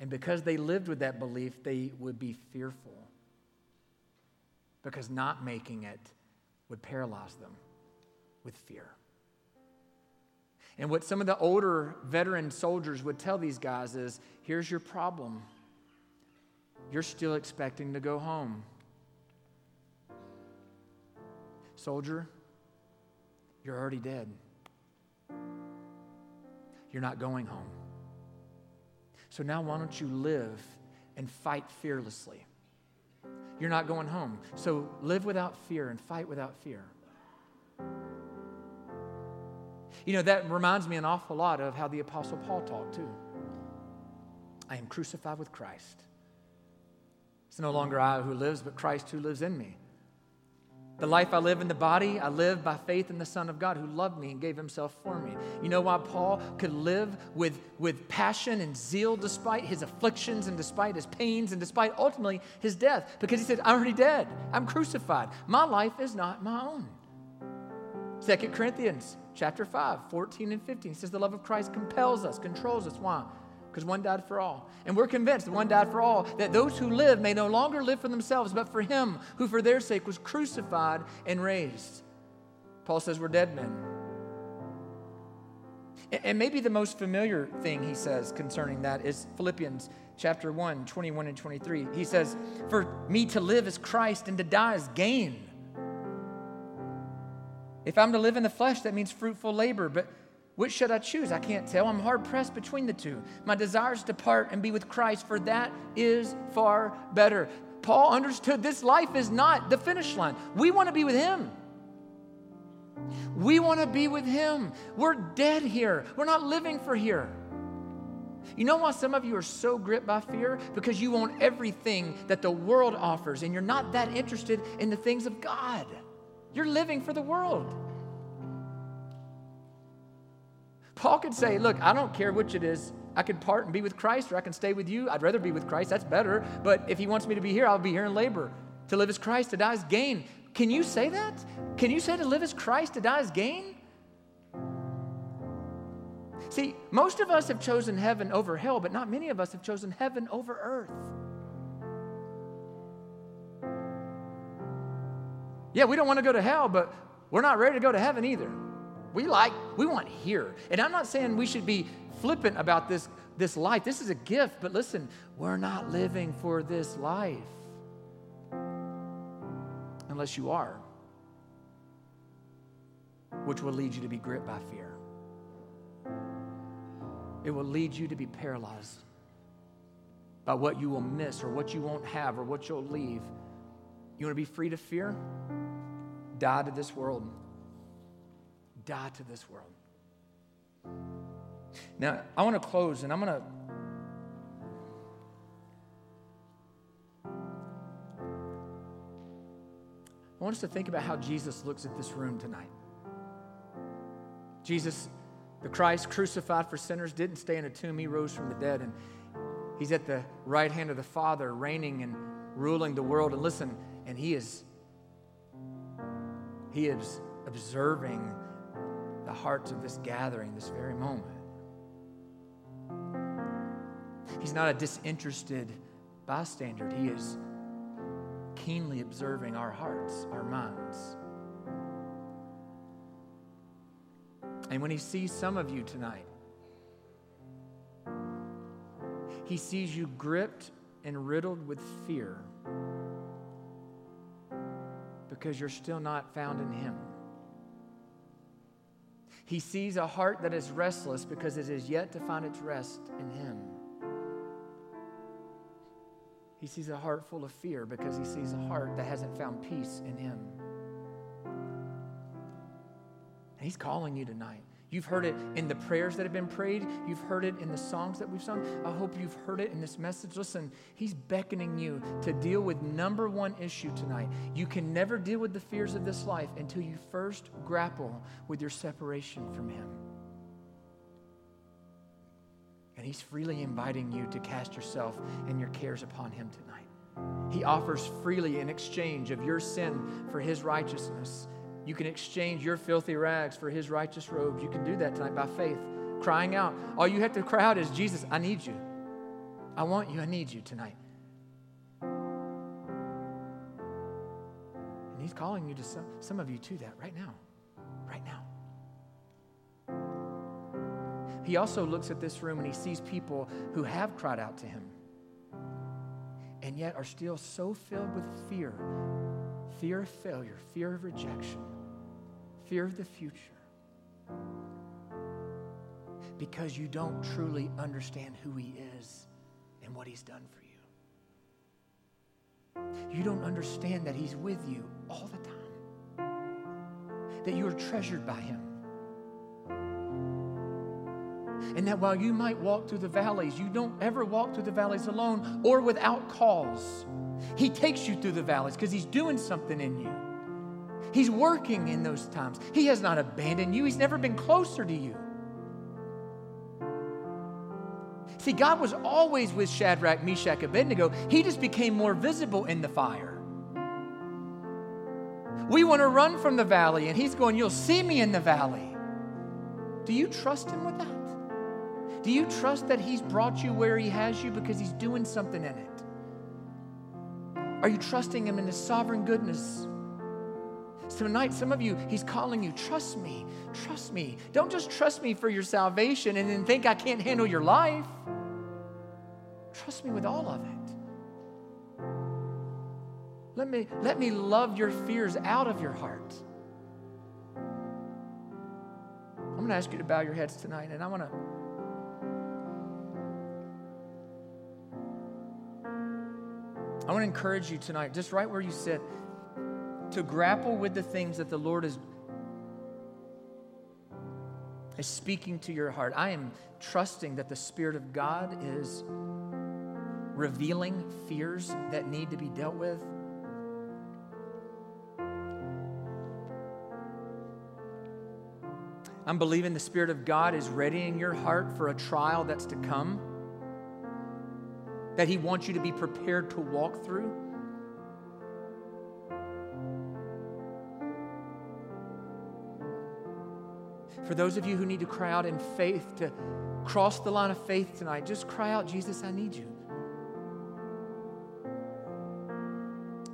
And because they lived with that belief, they would be fearful. Because not making it would paralyze them with fear. And what some of the older veteran soldiers would tell these guys is here's your problem. You're still expecting to go home. Soldier, you're already dead. You're not going home. So now, why don't you live and fight fearlessly? You're not going home. So live without fear and fight without fear. You know, that reminds me an awful lot of how the Apostle Paul talked, too. I am crucified with Christ. It's no longer I who lives, but Christ who lives in me. The life I live in the body, I live by faith in the Son of God who loved me and gave himself for me. You know why Paul could live with, with passion and zeal despite his afflictions and despite his pains and despite ultimately his death? Because he said, I'm already dead. I'm crucified. My life is not my own. Second Corinthians chapter 5, 14 and 15 says the love of Christ compels us, controls us. Why? Because one died for all. And we're convinced that one died for all, that those who live may no longer live for themselves, but for him who for their sake was crucified and raised. Paul says we're dead men. And maybe the most familiar thing he says concerning that is Philippians chapter 1, 21 and 23. He says, For me to live is Christ and to die is gain. If I'm to live in the flesh, that means fruitful labor. But which should I choose? I can't tell. I'm hard pressed between the two. My desires depart and be with Christ, for that is far better. Paul understood this life is not the finish line. We want to be with Him. We want to be with Him. We're dead here, we're not living for here. You know why some of you are so gripped by fear? Because you want everything that the world offers, and you're not that interested in the things of God. You're living for the world. Paul could say, Look, I don't care which it is. I could part and be with Christ, or I can stay with you. I'd rather be with Christ. That's better. But if he wants me to be here, I'll be here in labor. To live as Christ, to die is gain. Can you say that? Can you say to live as Christ, to die is gain? See, most of us have chosen heaven over hell, but not many of us have chosen heaven over earth. Yeah, we don't want to go to hell, but we're not ready to go to heaven either. We like, we want here. And I'm not saying we should be flippant about this, this life. This is a gift, but listen, we're not living for this life unless you are, which will lead you to be gripped by fear. It will lead you to be paralyzed by what you will miss or what you won't have or what you'll leave. You want to be free to fear? Die to this world. Die to this world. Now, I want to close and I'm going to. I want us to think about how Jesus looks at this room tonight. Jesus, the Christ crucified for sinners, didn't stay in a tomb. He rose from the dead and he's at the right hand of the Father, reigning and ruling the world. And listen, and he is he is observing the hearts of this gathering this very moment. He's not a disinterested bystander. He is keenly observing our hearts, our minds. And when he sees some of you tonight, he sees you gripped and riddled with fear because you're still not found in Him. He sees a heart that is restless because it is yet to find its rest in Him. He sees a heart full of fear because he sees a heart that hasn't found peace in Him. And He's calling you tonight. You've heard it in the prayers that have been prayed. You've heard it in the songs that we've sung. I hope you've heard it in this message. Listen, He's beckoning you to deal with number one issue tonight. You can never deal with the fears of this life until you first grapple with your separation from Him. And He's freely inviting you to cast yourself and your cares upon Him tonight. He offers freely in exchange of your sin for His righteousness you can exchange your filthy rags for his righteous robes. You can do that tonight by faith, crying out. All you have to cry out is, Jesus, I need you. I want you. I need you tonight. And He's calling you to some, some of you to that right now. Right now. He also looks at this room and he sees people who have cried out to him and yet are still so filled with fear fear of failure, fear of rejection, fear of the future. Because you don't truly understand who he is and what he's done for you. You don't understand that he's with you all the time, that you are treasured by him and that while you might walk through the valleys, you don't ever walk through the valleys alone or without cause. He takes you through the valleys because He's doing something in you. He's working in those times. He has not abandoned you, He's never been closer to you. See, God was always with Shadrach, Meshach, Abednego. He just became more visible in the fire. We want to run from the valley, and He's going, You'll see me in the valley. Do you trust Him with that? Do you trust that He's brought you where He has you because He's doing something in it? Are you trusting Him in His sovereign goodness? So tonight, some of you, He's calling you, trust me, trust me. Don't just trust me for your salvation and then think I can't handle your life. Trust me with all of it. Let me, let me love your fears out of your heart. I'm going to ask you to bow your heads tonight, and I want to I want to encourage you tonight, just right where you sit, to grapple with the things that the Lord is, is speaking to your heart. I am trusting that the Spirit of God is revealing fears that need to be dealt with. I'm believing the Spirit of God is readying your heart for a trial that's to come that He wants you to be prepared to walk through? For those of you who need to cry out in faith to cross the line of faith tonight, just cry out, Jesus, I need you.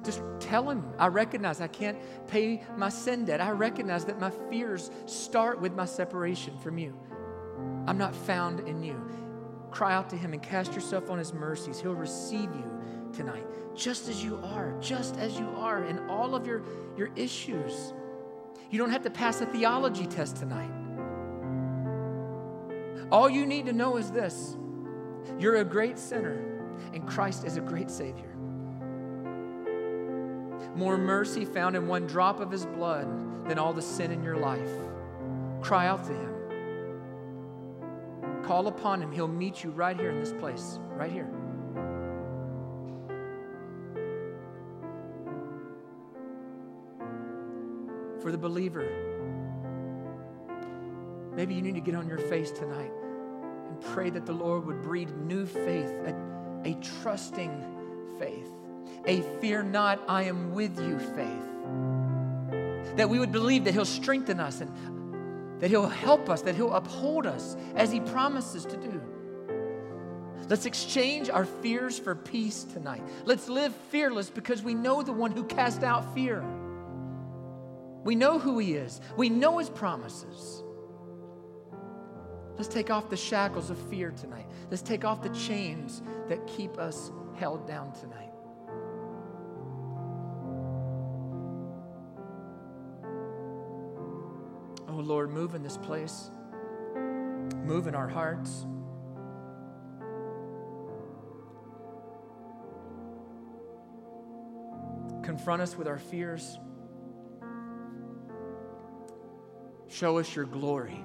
Just tell him, I recognize I can't pay my sin debt. I recognize that my fears start with my separation from you. I'm not found in you cry out to Him and cast yourself on His mercies, He'll receive you tonight, just as you are, just as you are in all of your, your issues. You don't have to pass a theology test tonight. All you need to know is this you're a great sinner, and Christ is a great Savior. More mercy found in one drop of His blood than all the sin in your life. Cry out to Him. Call upon him. He'll meet you right here in this place, right here. For the believer, maybe you need to get on your face tonight and pray that the Lord would breed new faith, a, a trusting faith, a fear not, I am with you faith. That we would believe that He'll strengthen us and that He'll help us, that He'll uphold us as He promises to do. Let's exchange our fears for peace tonight. Let's live fearless because we know the one who cast out fear. We know who He is, we know His promises. Let's take off the shackles of fear tonight. Let's take off the chains that keep us held down tonight. Oh Lord, move in this place, move in our hearts. Confront us with our fears. Show us your glory.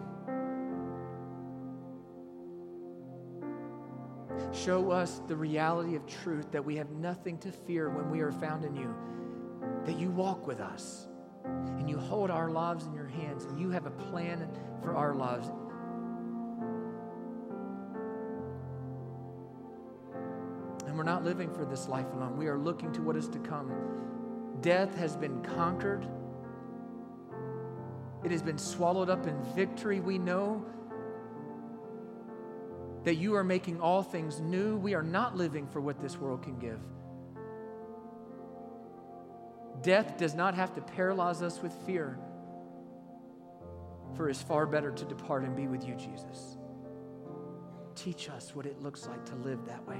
Show us the reality of truth that we have nothing to fear when we are found in you, that you walk with us and you hold our lives in your hands and you have a plan for our lives. And we're not living for this life alone. We are looking to what is to come. Death has been conquered. It has been swallowed up in victory. We know that you are making all things new. We are not living for what this world can give. Death does not have to paralyze us with fear, for it's far better to depart and be with you, Jesus. Teach us what it looks like to live that way.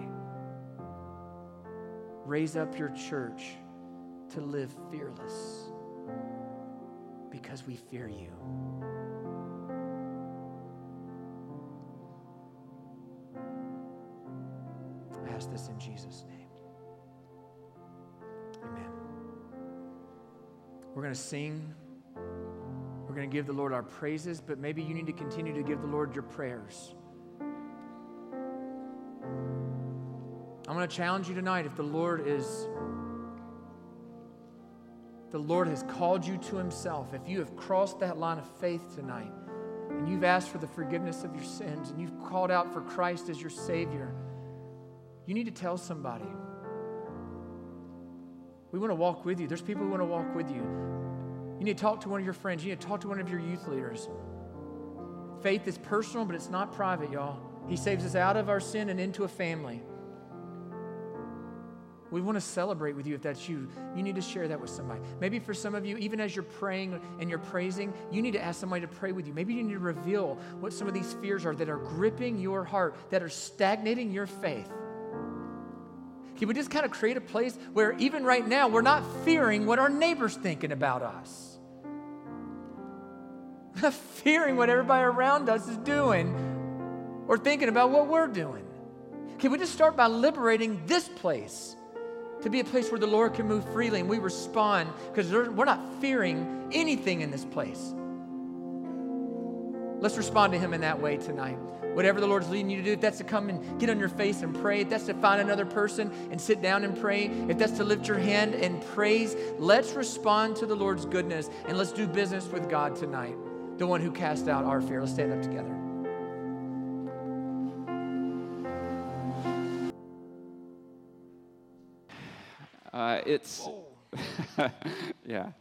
Raise up your church to live fearless because we fear you. Sing. We're going to give the Lord our praises, but maybe you need to continue to give the Lord your prayers. I'm going to challenge you tonight if the Lord is the Lord has called you to himself, if you have crossed that line of faith tonight and you've asked for the forgiveness of your sins and you've called out for Christ as your savior, you need to tell somebody. We want to walk with you. There's people who want to walk with you. You need to talk to one of your friends. You need to talk to one of your youth leaders. Faith is personal, but it's not private, y'all. He saves us out of our sin and into a family. We want to celebrate with you if that's you. You need to share that with somebody. Maybe for some of you, even as you're praying and you're praising, you need to ask somebody to pray with you. Maybe you need to reveal what some of these fears are that are gripping your heart, that are stagnating your faith. Can we just kind of create a place where even right now we're not fearing what our neighbor's thinking about us? Not fearing what everybody around us is doing or thinking about what we're doing. Can we just start by liberating this place to be a place where the Lord can move freely and we respond because we're not fearing anything in this place. Let's respond to Him in that way tonight. Whatever the Lord's leading you to do, if that's to come and get on your face and pray, if that's to find another person and sit down and pray, if that's to lift your hand and praise, let's respond to the Lord's goodness and let's do business with God tonight, the one who cast out our fear. Let's stand up together. Uh, it's, yeah,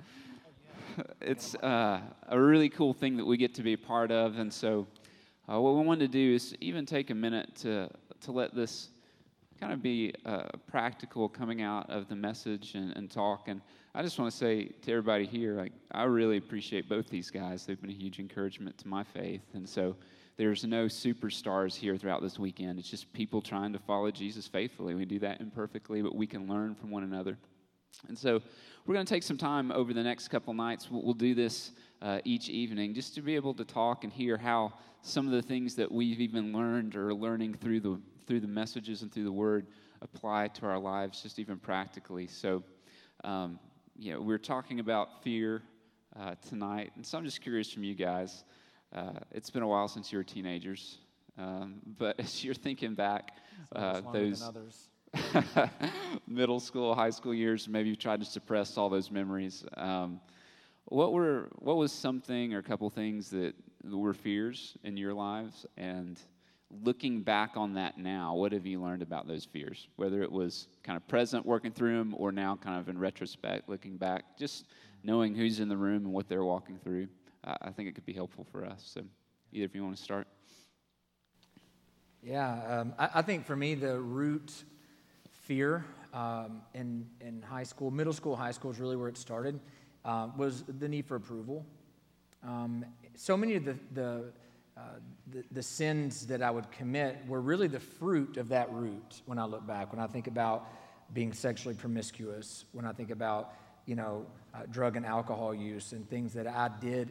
it's uh, a really cool thing that we get to be a part of. And so, uh, what we wanted to do is even take a minute to, to let this kind of be uh, practical coming out of the message and, and talk. And I just want to say to everybody here, like, I really appreciate both these guys. They've been a huge encouragement to my faith. And so, there's no superstars here throughout this weekend. It's just people trying to follow Jesus faithfully. We do that imperfectly, but we can learn from one another. And so we're going to take some time over the next couple nights. We'll, we'll do this uh, each evening just to be able to talk and hear how some of the things that we've even learned or learning through the through the messages and through the Word apply to our lives, just even practically. So, um, you know, we're talking about fear uh, tonight, and so I'm just curious from you guys. Uh, it's been a while since you were teenagers, um, but as you're thinking back, uh, those middle school, high school years, maybe you've tried to suppress all those memories. Um, what were what was something or a couple things that were fears in your lives, and looking back on that now, what have you learned about those fears? Whether it was kind of present working through them, or now kind of in retrospect looking back, just knowing who's in the room and what they're walking through. I think it could be helpful for us. So, either if you want to start. Yeah, um, I, I, think for me, the root fear um, in, in high school, middle school, high school is really where it started, uh, was the need for approval. Um, so many of the, the, uh, the, the, sins that I would commit were really the fruit of that root when I look back. When I think about being sexually promiscuous, when I think about you know, uh, drug and alcohol use and things that I did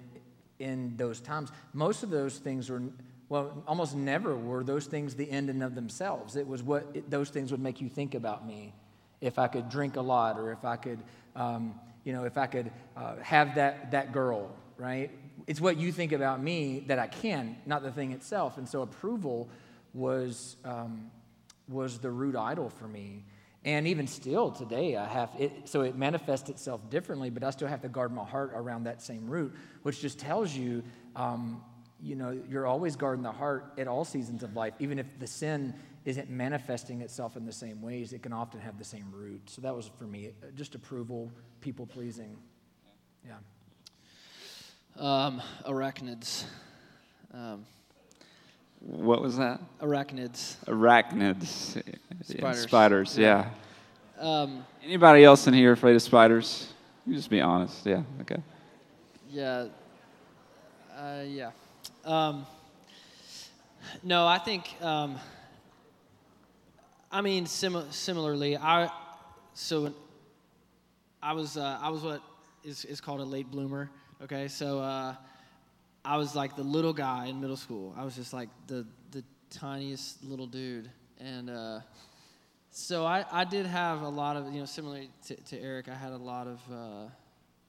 in those times. Most of those things were, well, almost never were those things the end in of themselves. It was what it, those things would make you think about me. If I could drink a lot, or if I could, um, you know, if I could uh, have that that girl, right? It's what you think about me that I can, not the thing itself. And so approval was um, was the root idol for me. And even still today, I have it, so it manifests itself differently, but I still have to guard my heart around that same root, which just tells you, um, you know, you're always guarding the heart at all seasons of life. Even if the sin isn't manifesting itself in the same ways, it can often have the same root. So that was for me, just approval, people pleasing. Yeah. Um, arachnids. Um, what was that? Arachnids. Arachnids. Spiders. spiders, yeah. Um, Anybody else in here afraid of spiders? You just be honest. Yeah. Okay. Yeah. Uh, yeah. Um, no, I think. I mean, sim- similarly, I so I was uh, I was what is is called a late bloomer. Okay, so uh, I was like the little guy in middle school. I was just like the the tiniest little dude, and uh, so I I did have a lot of you know similarly to, to Erik, I had a lot of uh,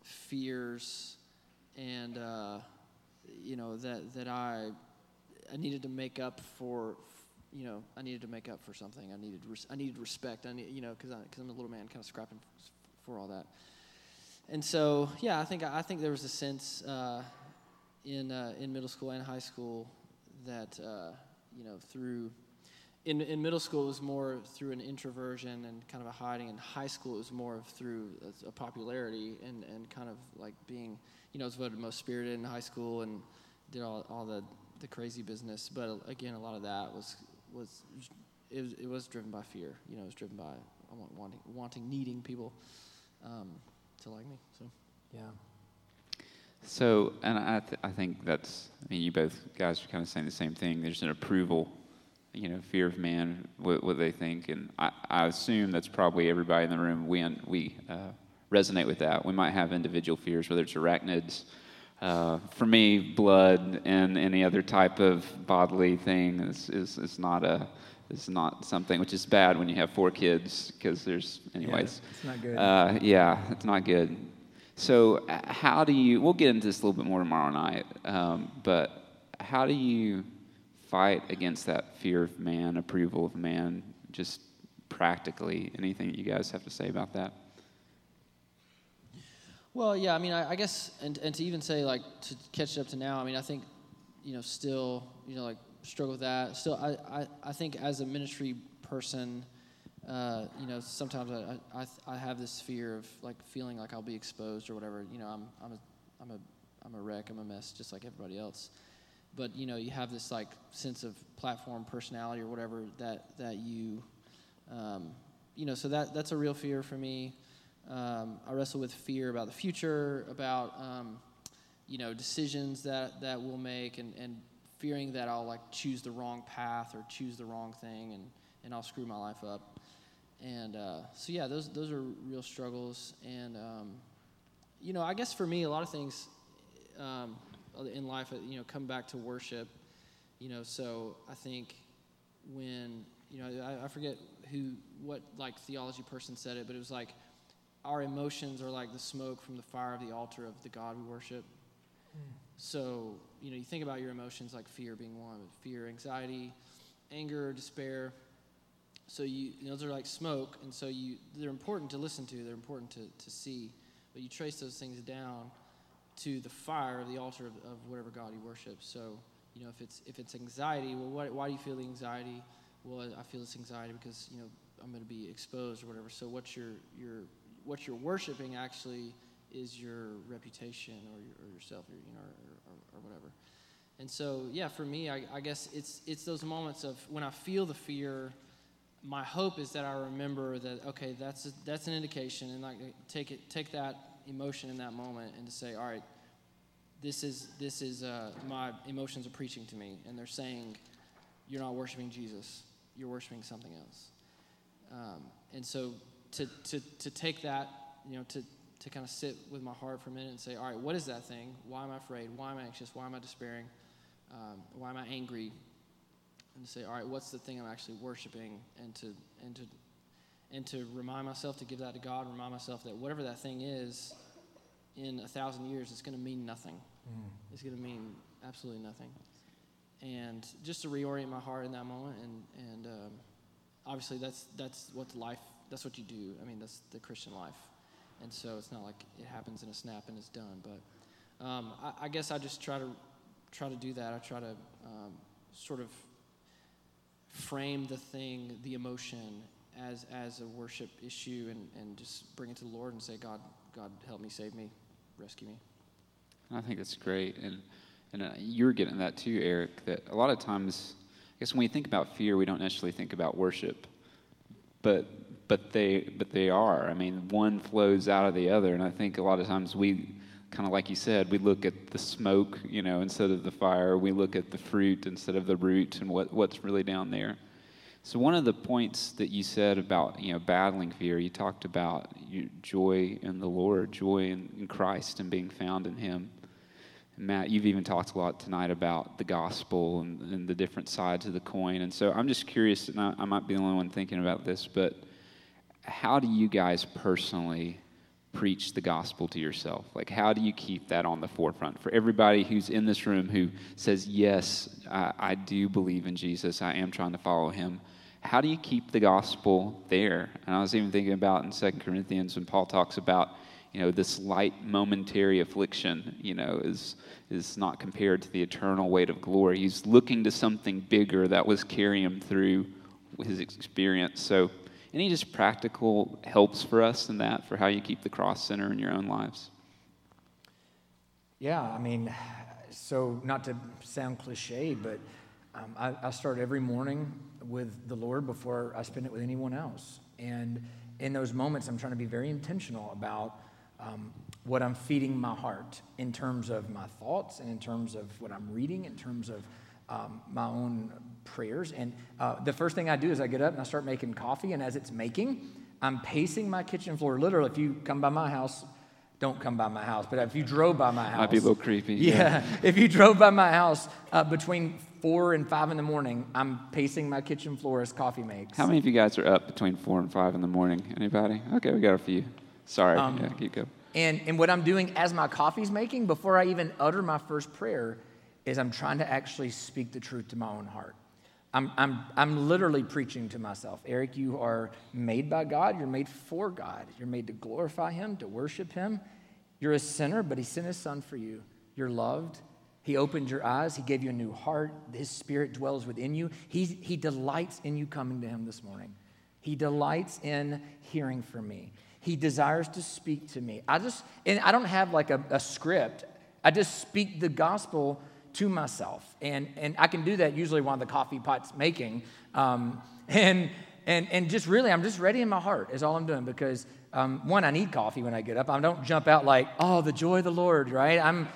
fears, and uh, you know that that I I needed to make up for you know, I needed to make up for something. I needed, res- I needed respect. I need, you know, because because I'm a little man, kind of scrapping f- for all that. And so, yeah, I think I think there was a sense uh, in uh, in middle school and high school that uh, you know through in in middle school it was more through an introversion and kind of a hiding. In high school it was more through a, a popularity and and kind of like being you know I was voted most spirited in high school and did all all the the crazy business. But uh, again, a lot of that was was it, was it was driven by fear. You know, it was driven by wanting, wanting, needing people um, to like me. So, yeah. So, and I, th- I think that's, I mean, you both guys are kind of saying the same thing. There's an approval, you know, fear of man, what, what they think. And I, I, assume that's probably everybody in the room. We, we uh, resonate with that. We might have individual fears, whether it's arachnids. Uh, for me, blood and any other type of bodily thing is, is, is not a, is not something which is bad when you have four kids because there's anyways. yeah, it's not good. Uh, yeah it's not good. So how do you we'll get into this a little bit more tomorrow night um, but how do you fight against that fear of man approval of man just practically anything you guys have to say about that well yeah i mean i, I guess and, and to even say like to catch it up to now i mean i think you know still you know like struggle with that. Still, I, I, I think as a ministry person, uh, you know, sometimes I, I, I have this fear of like feeling like I'll be exposed or whatever. You know, I'm, I'm a, I'm a, I'm a wreck. I'm a mess, just like everybody else. But you know, you have this like sense of platform personality or whatever that that you, um, you know, so that that's a real fear for me. Um, I wrestle with fear about the future, about um, you know decisions that that we'll make, and and fearing that I'll like choose the wrong path or choose the wrong thing and, and I'll screw my life up. And uh, so, yeah, those, those are real struggles. And, um, you know, I guess for me, a lot of things um, in life, uh, you know, come back to worship. You know, so I think when, you know, I, I forget who, what like theology person said it, but it was like our emotions are like the smoke from the fire of the altar of the God we worship. Mm. So, you know, you think about your emotions like fear being one, fear, anxiety, anger, despair. So you, you know, those are like smoke, and so you they're important to listen to, they're important to, to see, but you trace those things down to the fire of the altar of, of whatever God you worship. So, you know, if it's if it's anxiety, well, what, why do you feel the anxiety? Well, I feel this anxiety because you know I'm going to be exposed or whatever. So, what you're you're what you're worshiping actually is your reputation or, or yourself, or, you know, or, or, or, whatever. And so, yeah, for me, I, I guess it's it's those moments of when I feel the fear. My hope is that I remember that okay, that's a, that's an indication, and like take it take that emotion in that moment and to say, all right, this is this is uh, my emotions are preaching to me, and they're saying, you're not worshiping Jesus, you're worshiping something else. Um, and so to, to, to take that, you know, to, to kind of sit with my heart for a minute and say, all right, what is that thing? Why am I afraid? Why am I anxious? Why am I despairing? Um, why am I angry? And to say, all right, what's the thing I'm actually worshiping? And to and to and to remind myself to give that to God. Remind myself that whatever that thing is, in a thousand years, it's going to mean nothing. Mm. It's going to mean absolutely nothing. And just to reorient my heart in that moment, and and um, obviously that's that's what life. That's what you do. I mean, that's the Christian life and so it's not like it happens in a snap and it's done. But um, I, I, guess I just try to try to do that. I try to um, sort of frame the thing, the emotion, as as a worship issue, and, and just bring it to the Lord and say, God, God, help me, save me, rescue me. I think that's great, and and uh, you're getting that too, Erik. That a lot of times, I guess when we think about fear, we don't necessarily think about worship, but but they but they are. I mean, one flows out of the other, and I think a lot of times we kind of like you said, we look at the smoke, you know, instead of the fire. We look at the fruit instead of the root, and what what's really down there. So one of the points that you said about you know battling fear, you talked about joy in the Lord, joy in, in Christ, and being found in Him. Matt, you've even talked a lot tonight about the gospel and, and, the different sides of the coin. And so I'm just curious, and I, I might be the only one thinking about this, but how do you guys personally preach the gospel to yourself? Like, how do you keep that on the forefront for everybody who's in this room who says, Yes, I, I do believe in Jesus, I am trying to follow him? How do you keep the gospel there? And I was even thinking about in Second Corinthians when Paul talks about you know this light momentary affliction you know is is not compared to the eternal weight of glory he's looking to something bigger that was carrying him through his experience so any just practical helps for us in that for how you keep the cross center in your own lives? Yeah i mean so not to sound cliche but um, I, I start every morning with the lord before i spend it with anyone else. And in those moments i'm trying to be very intentional about um, what I'm feeding my heart in terms of my thoughts and in terms of what I'm reading, in terms of um, my own prayers. And uh, the first thing I do is I get up and I start making coffee. And as it's making, I'm pacing my kitchen floor. Literally, if you come by my house, don't come by my house. But if you drove by my house, might be a little creepy. Yeah, yeah. if you drove by my house uh, between four and five in the morning, I'm pacing my kitchen floor as coffee makes. How many of you guys are up between four and five in the morning? Anybody? Okay, we got a few. Sorry. Um, yeah, keep going. And, and what I'm doing as my coffee's making, before I even utter my first prayer, is I'm trying to actually speak the truth to my own heart. I'm, I'm, I'm literally preaching to myself. Erik, you are made by God. You're made for God. You're made to glorify Him, to worship Him. You're a sinner, but He sent His Son for you. You're loved. He opened your eyes. He gave you a new heart. His Spirit dwells within you. He, he delights in you coming to Him this morning. He delights in hearing from me. He desires to speak to me. I just, and I don't have like a, a script. I just speak the gospel to myself. And, and I can do that usually while the coffee pot's making. Um, and, and, and just really, I'm just ready in my heart, is all I'm doing. Because, um, one, I need coffee when I get up. I don't jump out like, oh, the joy of the Lord, right? I'm,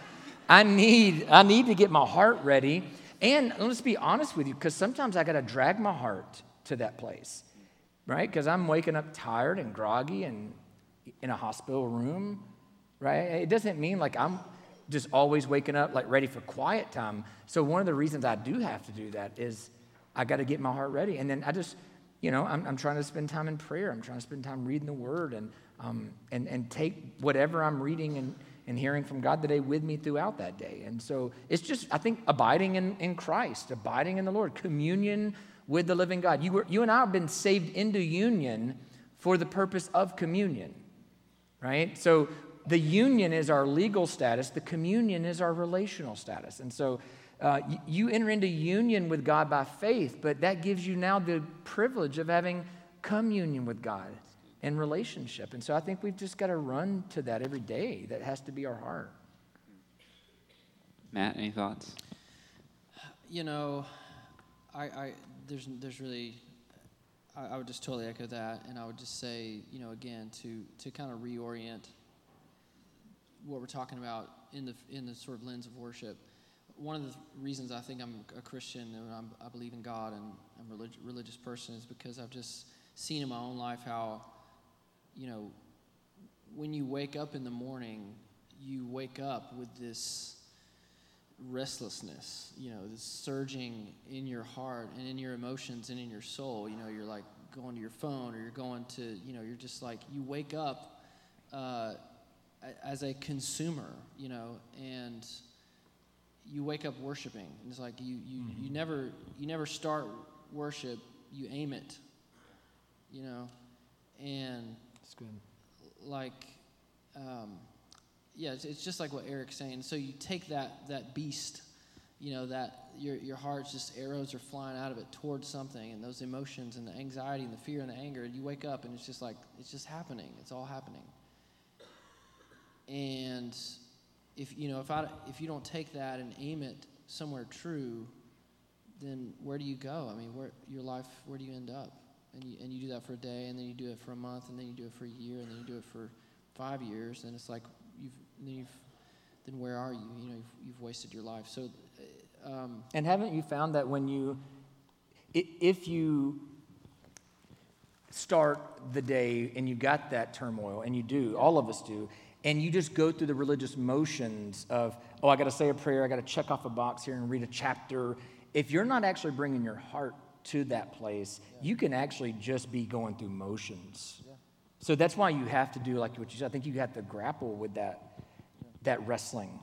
I, need, I need to get my heart ready. And let's be honest with you, because sometimes I got to drag my heart to that place right? Because I'm waking up tired and groggy and in a hospital room, right? It doesn't mean like I'm just always waking up like ready for quiet time. So one of the reasons I do have to do that is I got to get my heart ready. And then I just, you know, I'm, I'm trying to spend time in prayer. I'm trying to spend time reading the word and, um, and, and take whatever I'm reading and, and hearing from God today with me throughout that day. And so it's just, I think, abiding in, in Christ, abiding in the Lord, communion with the living God. You, were, you and I have been saved into union for the purpose of communion, right? So the union is our legal status, the communion is our relational status. And so uh, you enter into union with God by faith, but that gives you now the privilege of having communion with God in relationship. And so I think we've just got to run to that every day. That has to be our heart. Matt, any thoughts? You know, I, I there's there's really I, I, would just totally echo that, and I would just say, you know, again to to kind of reorient what we're talking about in the in the sort of lens of worship. One of the reasons I think I'm a Christian and I'm, i believe in God and I'm a relig- religious person is because I've just seen in my own life how, you know, when you wake up in the morning, you wake up with this restlessness, you know, this surging in your heart and in your emotions and in your soul. You know, you're like going to your phone or you're going to, you know, you're just like, you wake up uh, as a consumer, you know, and you wake up worshiping. And it's like you, you, mm-hmm. you, never, you never start worship, you aim it, you know, and it's good. like, um, yeah, it's, it's just like what Erik's saying. So you take that that beast, you know, that your your heart's just arrows are flying out of it towards something, and those emotions and the anxiety and the fear and the anger, and you wake up and it's just like it's just happening. It's all happening. And if you know if I if you don't take that and aim it somewhere true, then where do you go? I mean, where your life? Where do you end up? and you and you do that for a day, and then you do it for a month, and then you do it for a year, and then you do it for five years, and it's like you've then you've then where are you? You know, you've, you've wasted your life. So, uh, um, And haven't you found that when you, if you start the day and you got that turmoil, and you do, all of us do, and you just go through the religious motions of, oh, I got to say a prayer, I got to check off a box here and read a chapter. If you're not actually bringing your heart to that place, you can actually just be going through motions. So that's why you have to do like what you said. I think you have to grapple with that, that wrestling.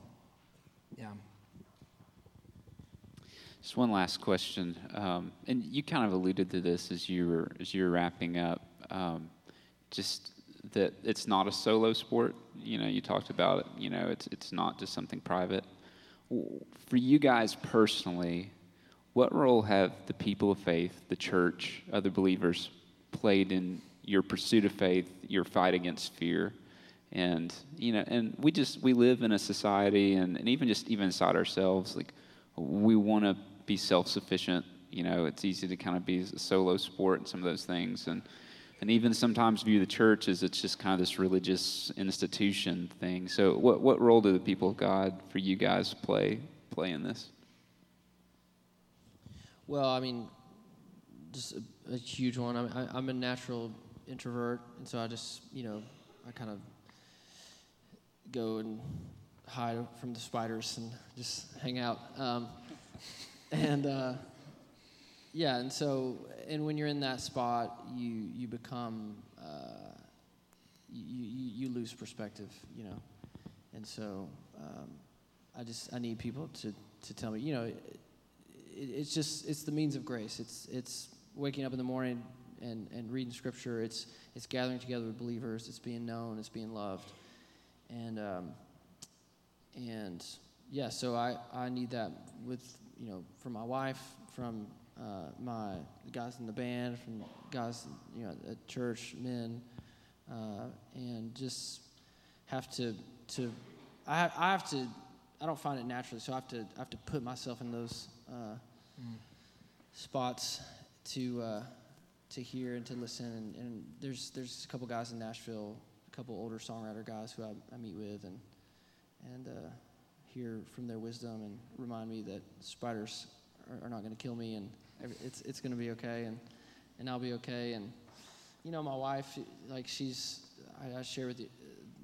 Yeah. Just one last question, um, and you kind of alluded to this as you were as you were wrapping up. Um, just that it's not a solo sport. You know, you talked about it. You know, it's it's not just something private. For you guys personally, what role have the people of faith, the church, other believers, played in your pursuit of faith, your fight against fear? And you know, and we just we live in a society, and, and even just even inside ourselves, like we want to be self-sufficient. You know, it's easy to kind of be a solo sport and some of those things, and and even sometimes view the church as it's just kind of this religious institution thing. So, what what role do the people of God for you guys play play in this? well, I mean, just a, a huge one. I'm, I, I'm a natural introvert, and so I just, you know, I kind of go and hide from the spiders and just hang out. Um, and uh, yeah, and so, and when you're in that spot, you you become, uh, you, you you lose perspective, you know, and so um, I just I need people to to tell me, you know, it, it's just it's the means of grace. It's it's waking up in the morning and, and reading scripture. It's it's gathering together with believers. It's being known. It's being loved, and um, and yeah. So I, I need that with you know from my wife, from uh, my guys in the band, from guys you know at church, men, uh, and just have to to I I have to I don't find it naturally, so I have to I have to put myself in those uh, spots to uh, to hear and to listen. And, and there's there's a couple guys in Nashville, a couple older songwriter guys who I, I meet with and and uh, hear from their wisdom and remind me that spiders are, are not going to kill me and it's it's to be okay and and I'll be okay. And you know, my wife, like she's I, I share with you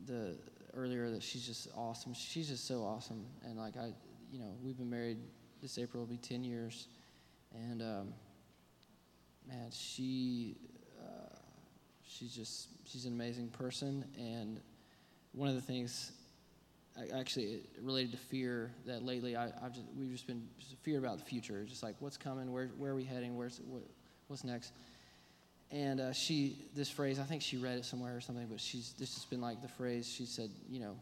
the earlier that she's just awesome. She's just so awesome, and like I, you know, we've been married this April will be ten years, and um, man, she uh, she's just she's an amazing person, and one of the things. Actually, related to fear that lately I, I've just, we've just been just fear about the future, just like what's coming, where where are we heading, where's what, what's next, and uh, she, this phrase, I think she read it somewhere or something, but she's, this has been like the phrase, she said, you know,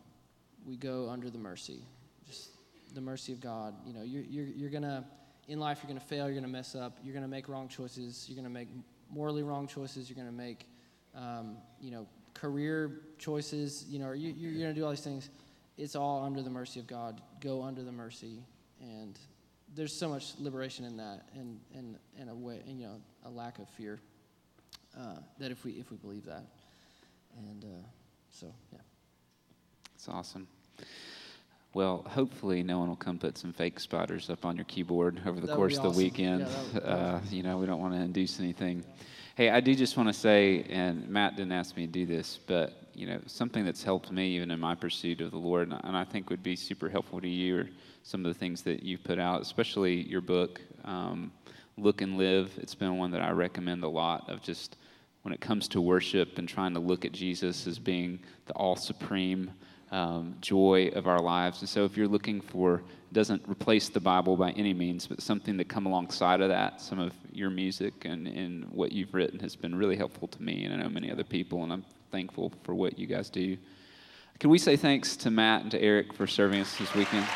we go under the mercy, just the mercy of God. You know, you're, you're, you're to, in life, you're to fail, you're to mess up, you're to make wrong choices, you're to make morally wrong choices, you're to make, um, you know, career choices, you know, you, you're to do all these things. It's all under the mercy of God. Go under the mercy. And there's so much liberation in that and, and, and a way, and, you know, a lack of fear uh, that if we if we believe that, and uh, so yeah. It's awesome. Well, hopefully, no one will come put some fake spiders up on your keyboard over the That course of the weekend. Yeah, that would- that uh, you know, we don't want to induce anything. Hey, I do just want to say, and Matt didn't ask me to do this, but you know, something that's helped me even in my pursuit of the Lord, and I- think would be super helpful to you, some of the things that you've put out, especially your book, um, Look and Live. It's been one that I recommend a lot of just when it comes to worship and trying to look at Jesus as being the all supreme um, joy of our lives. And so, if you're looking for, doesn't replace the Bible by any means, but something to come alongside of that, some of your music and, and what you've written has been really helpful to me, and I know many other people, and I'm thankful for what you guys do. Can we say thanks to Matt and to Erik for serving us this weekend?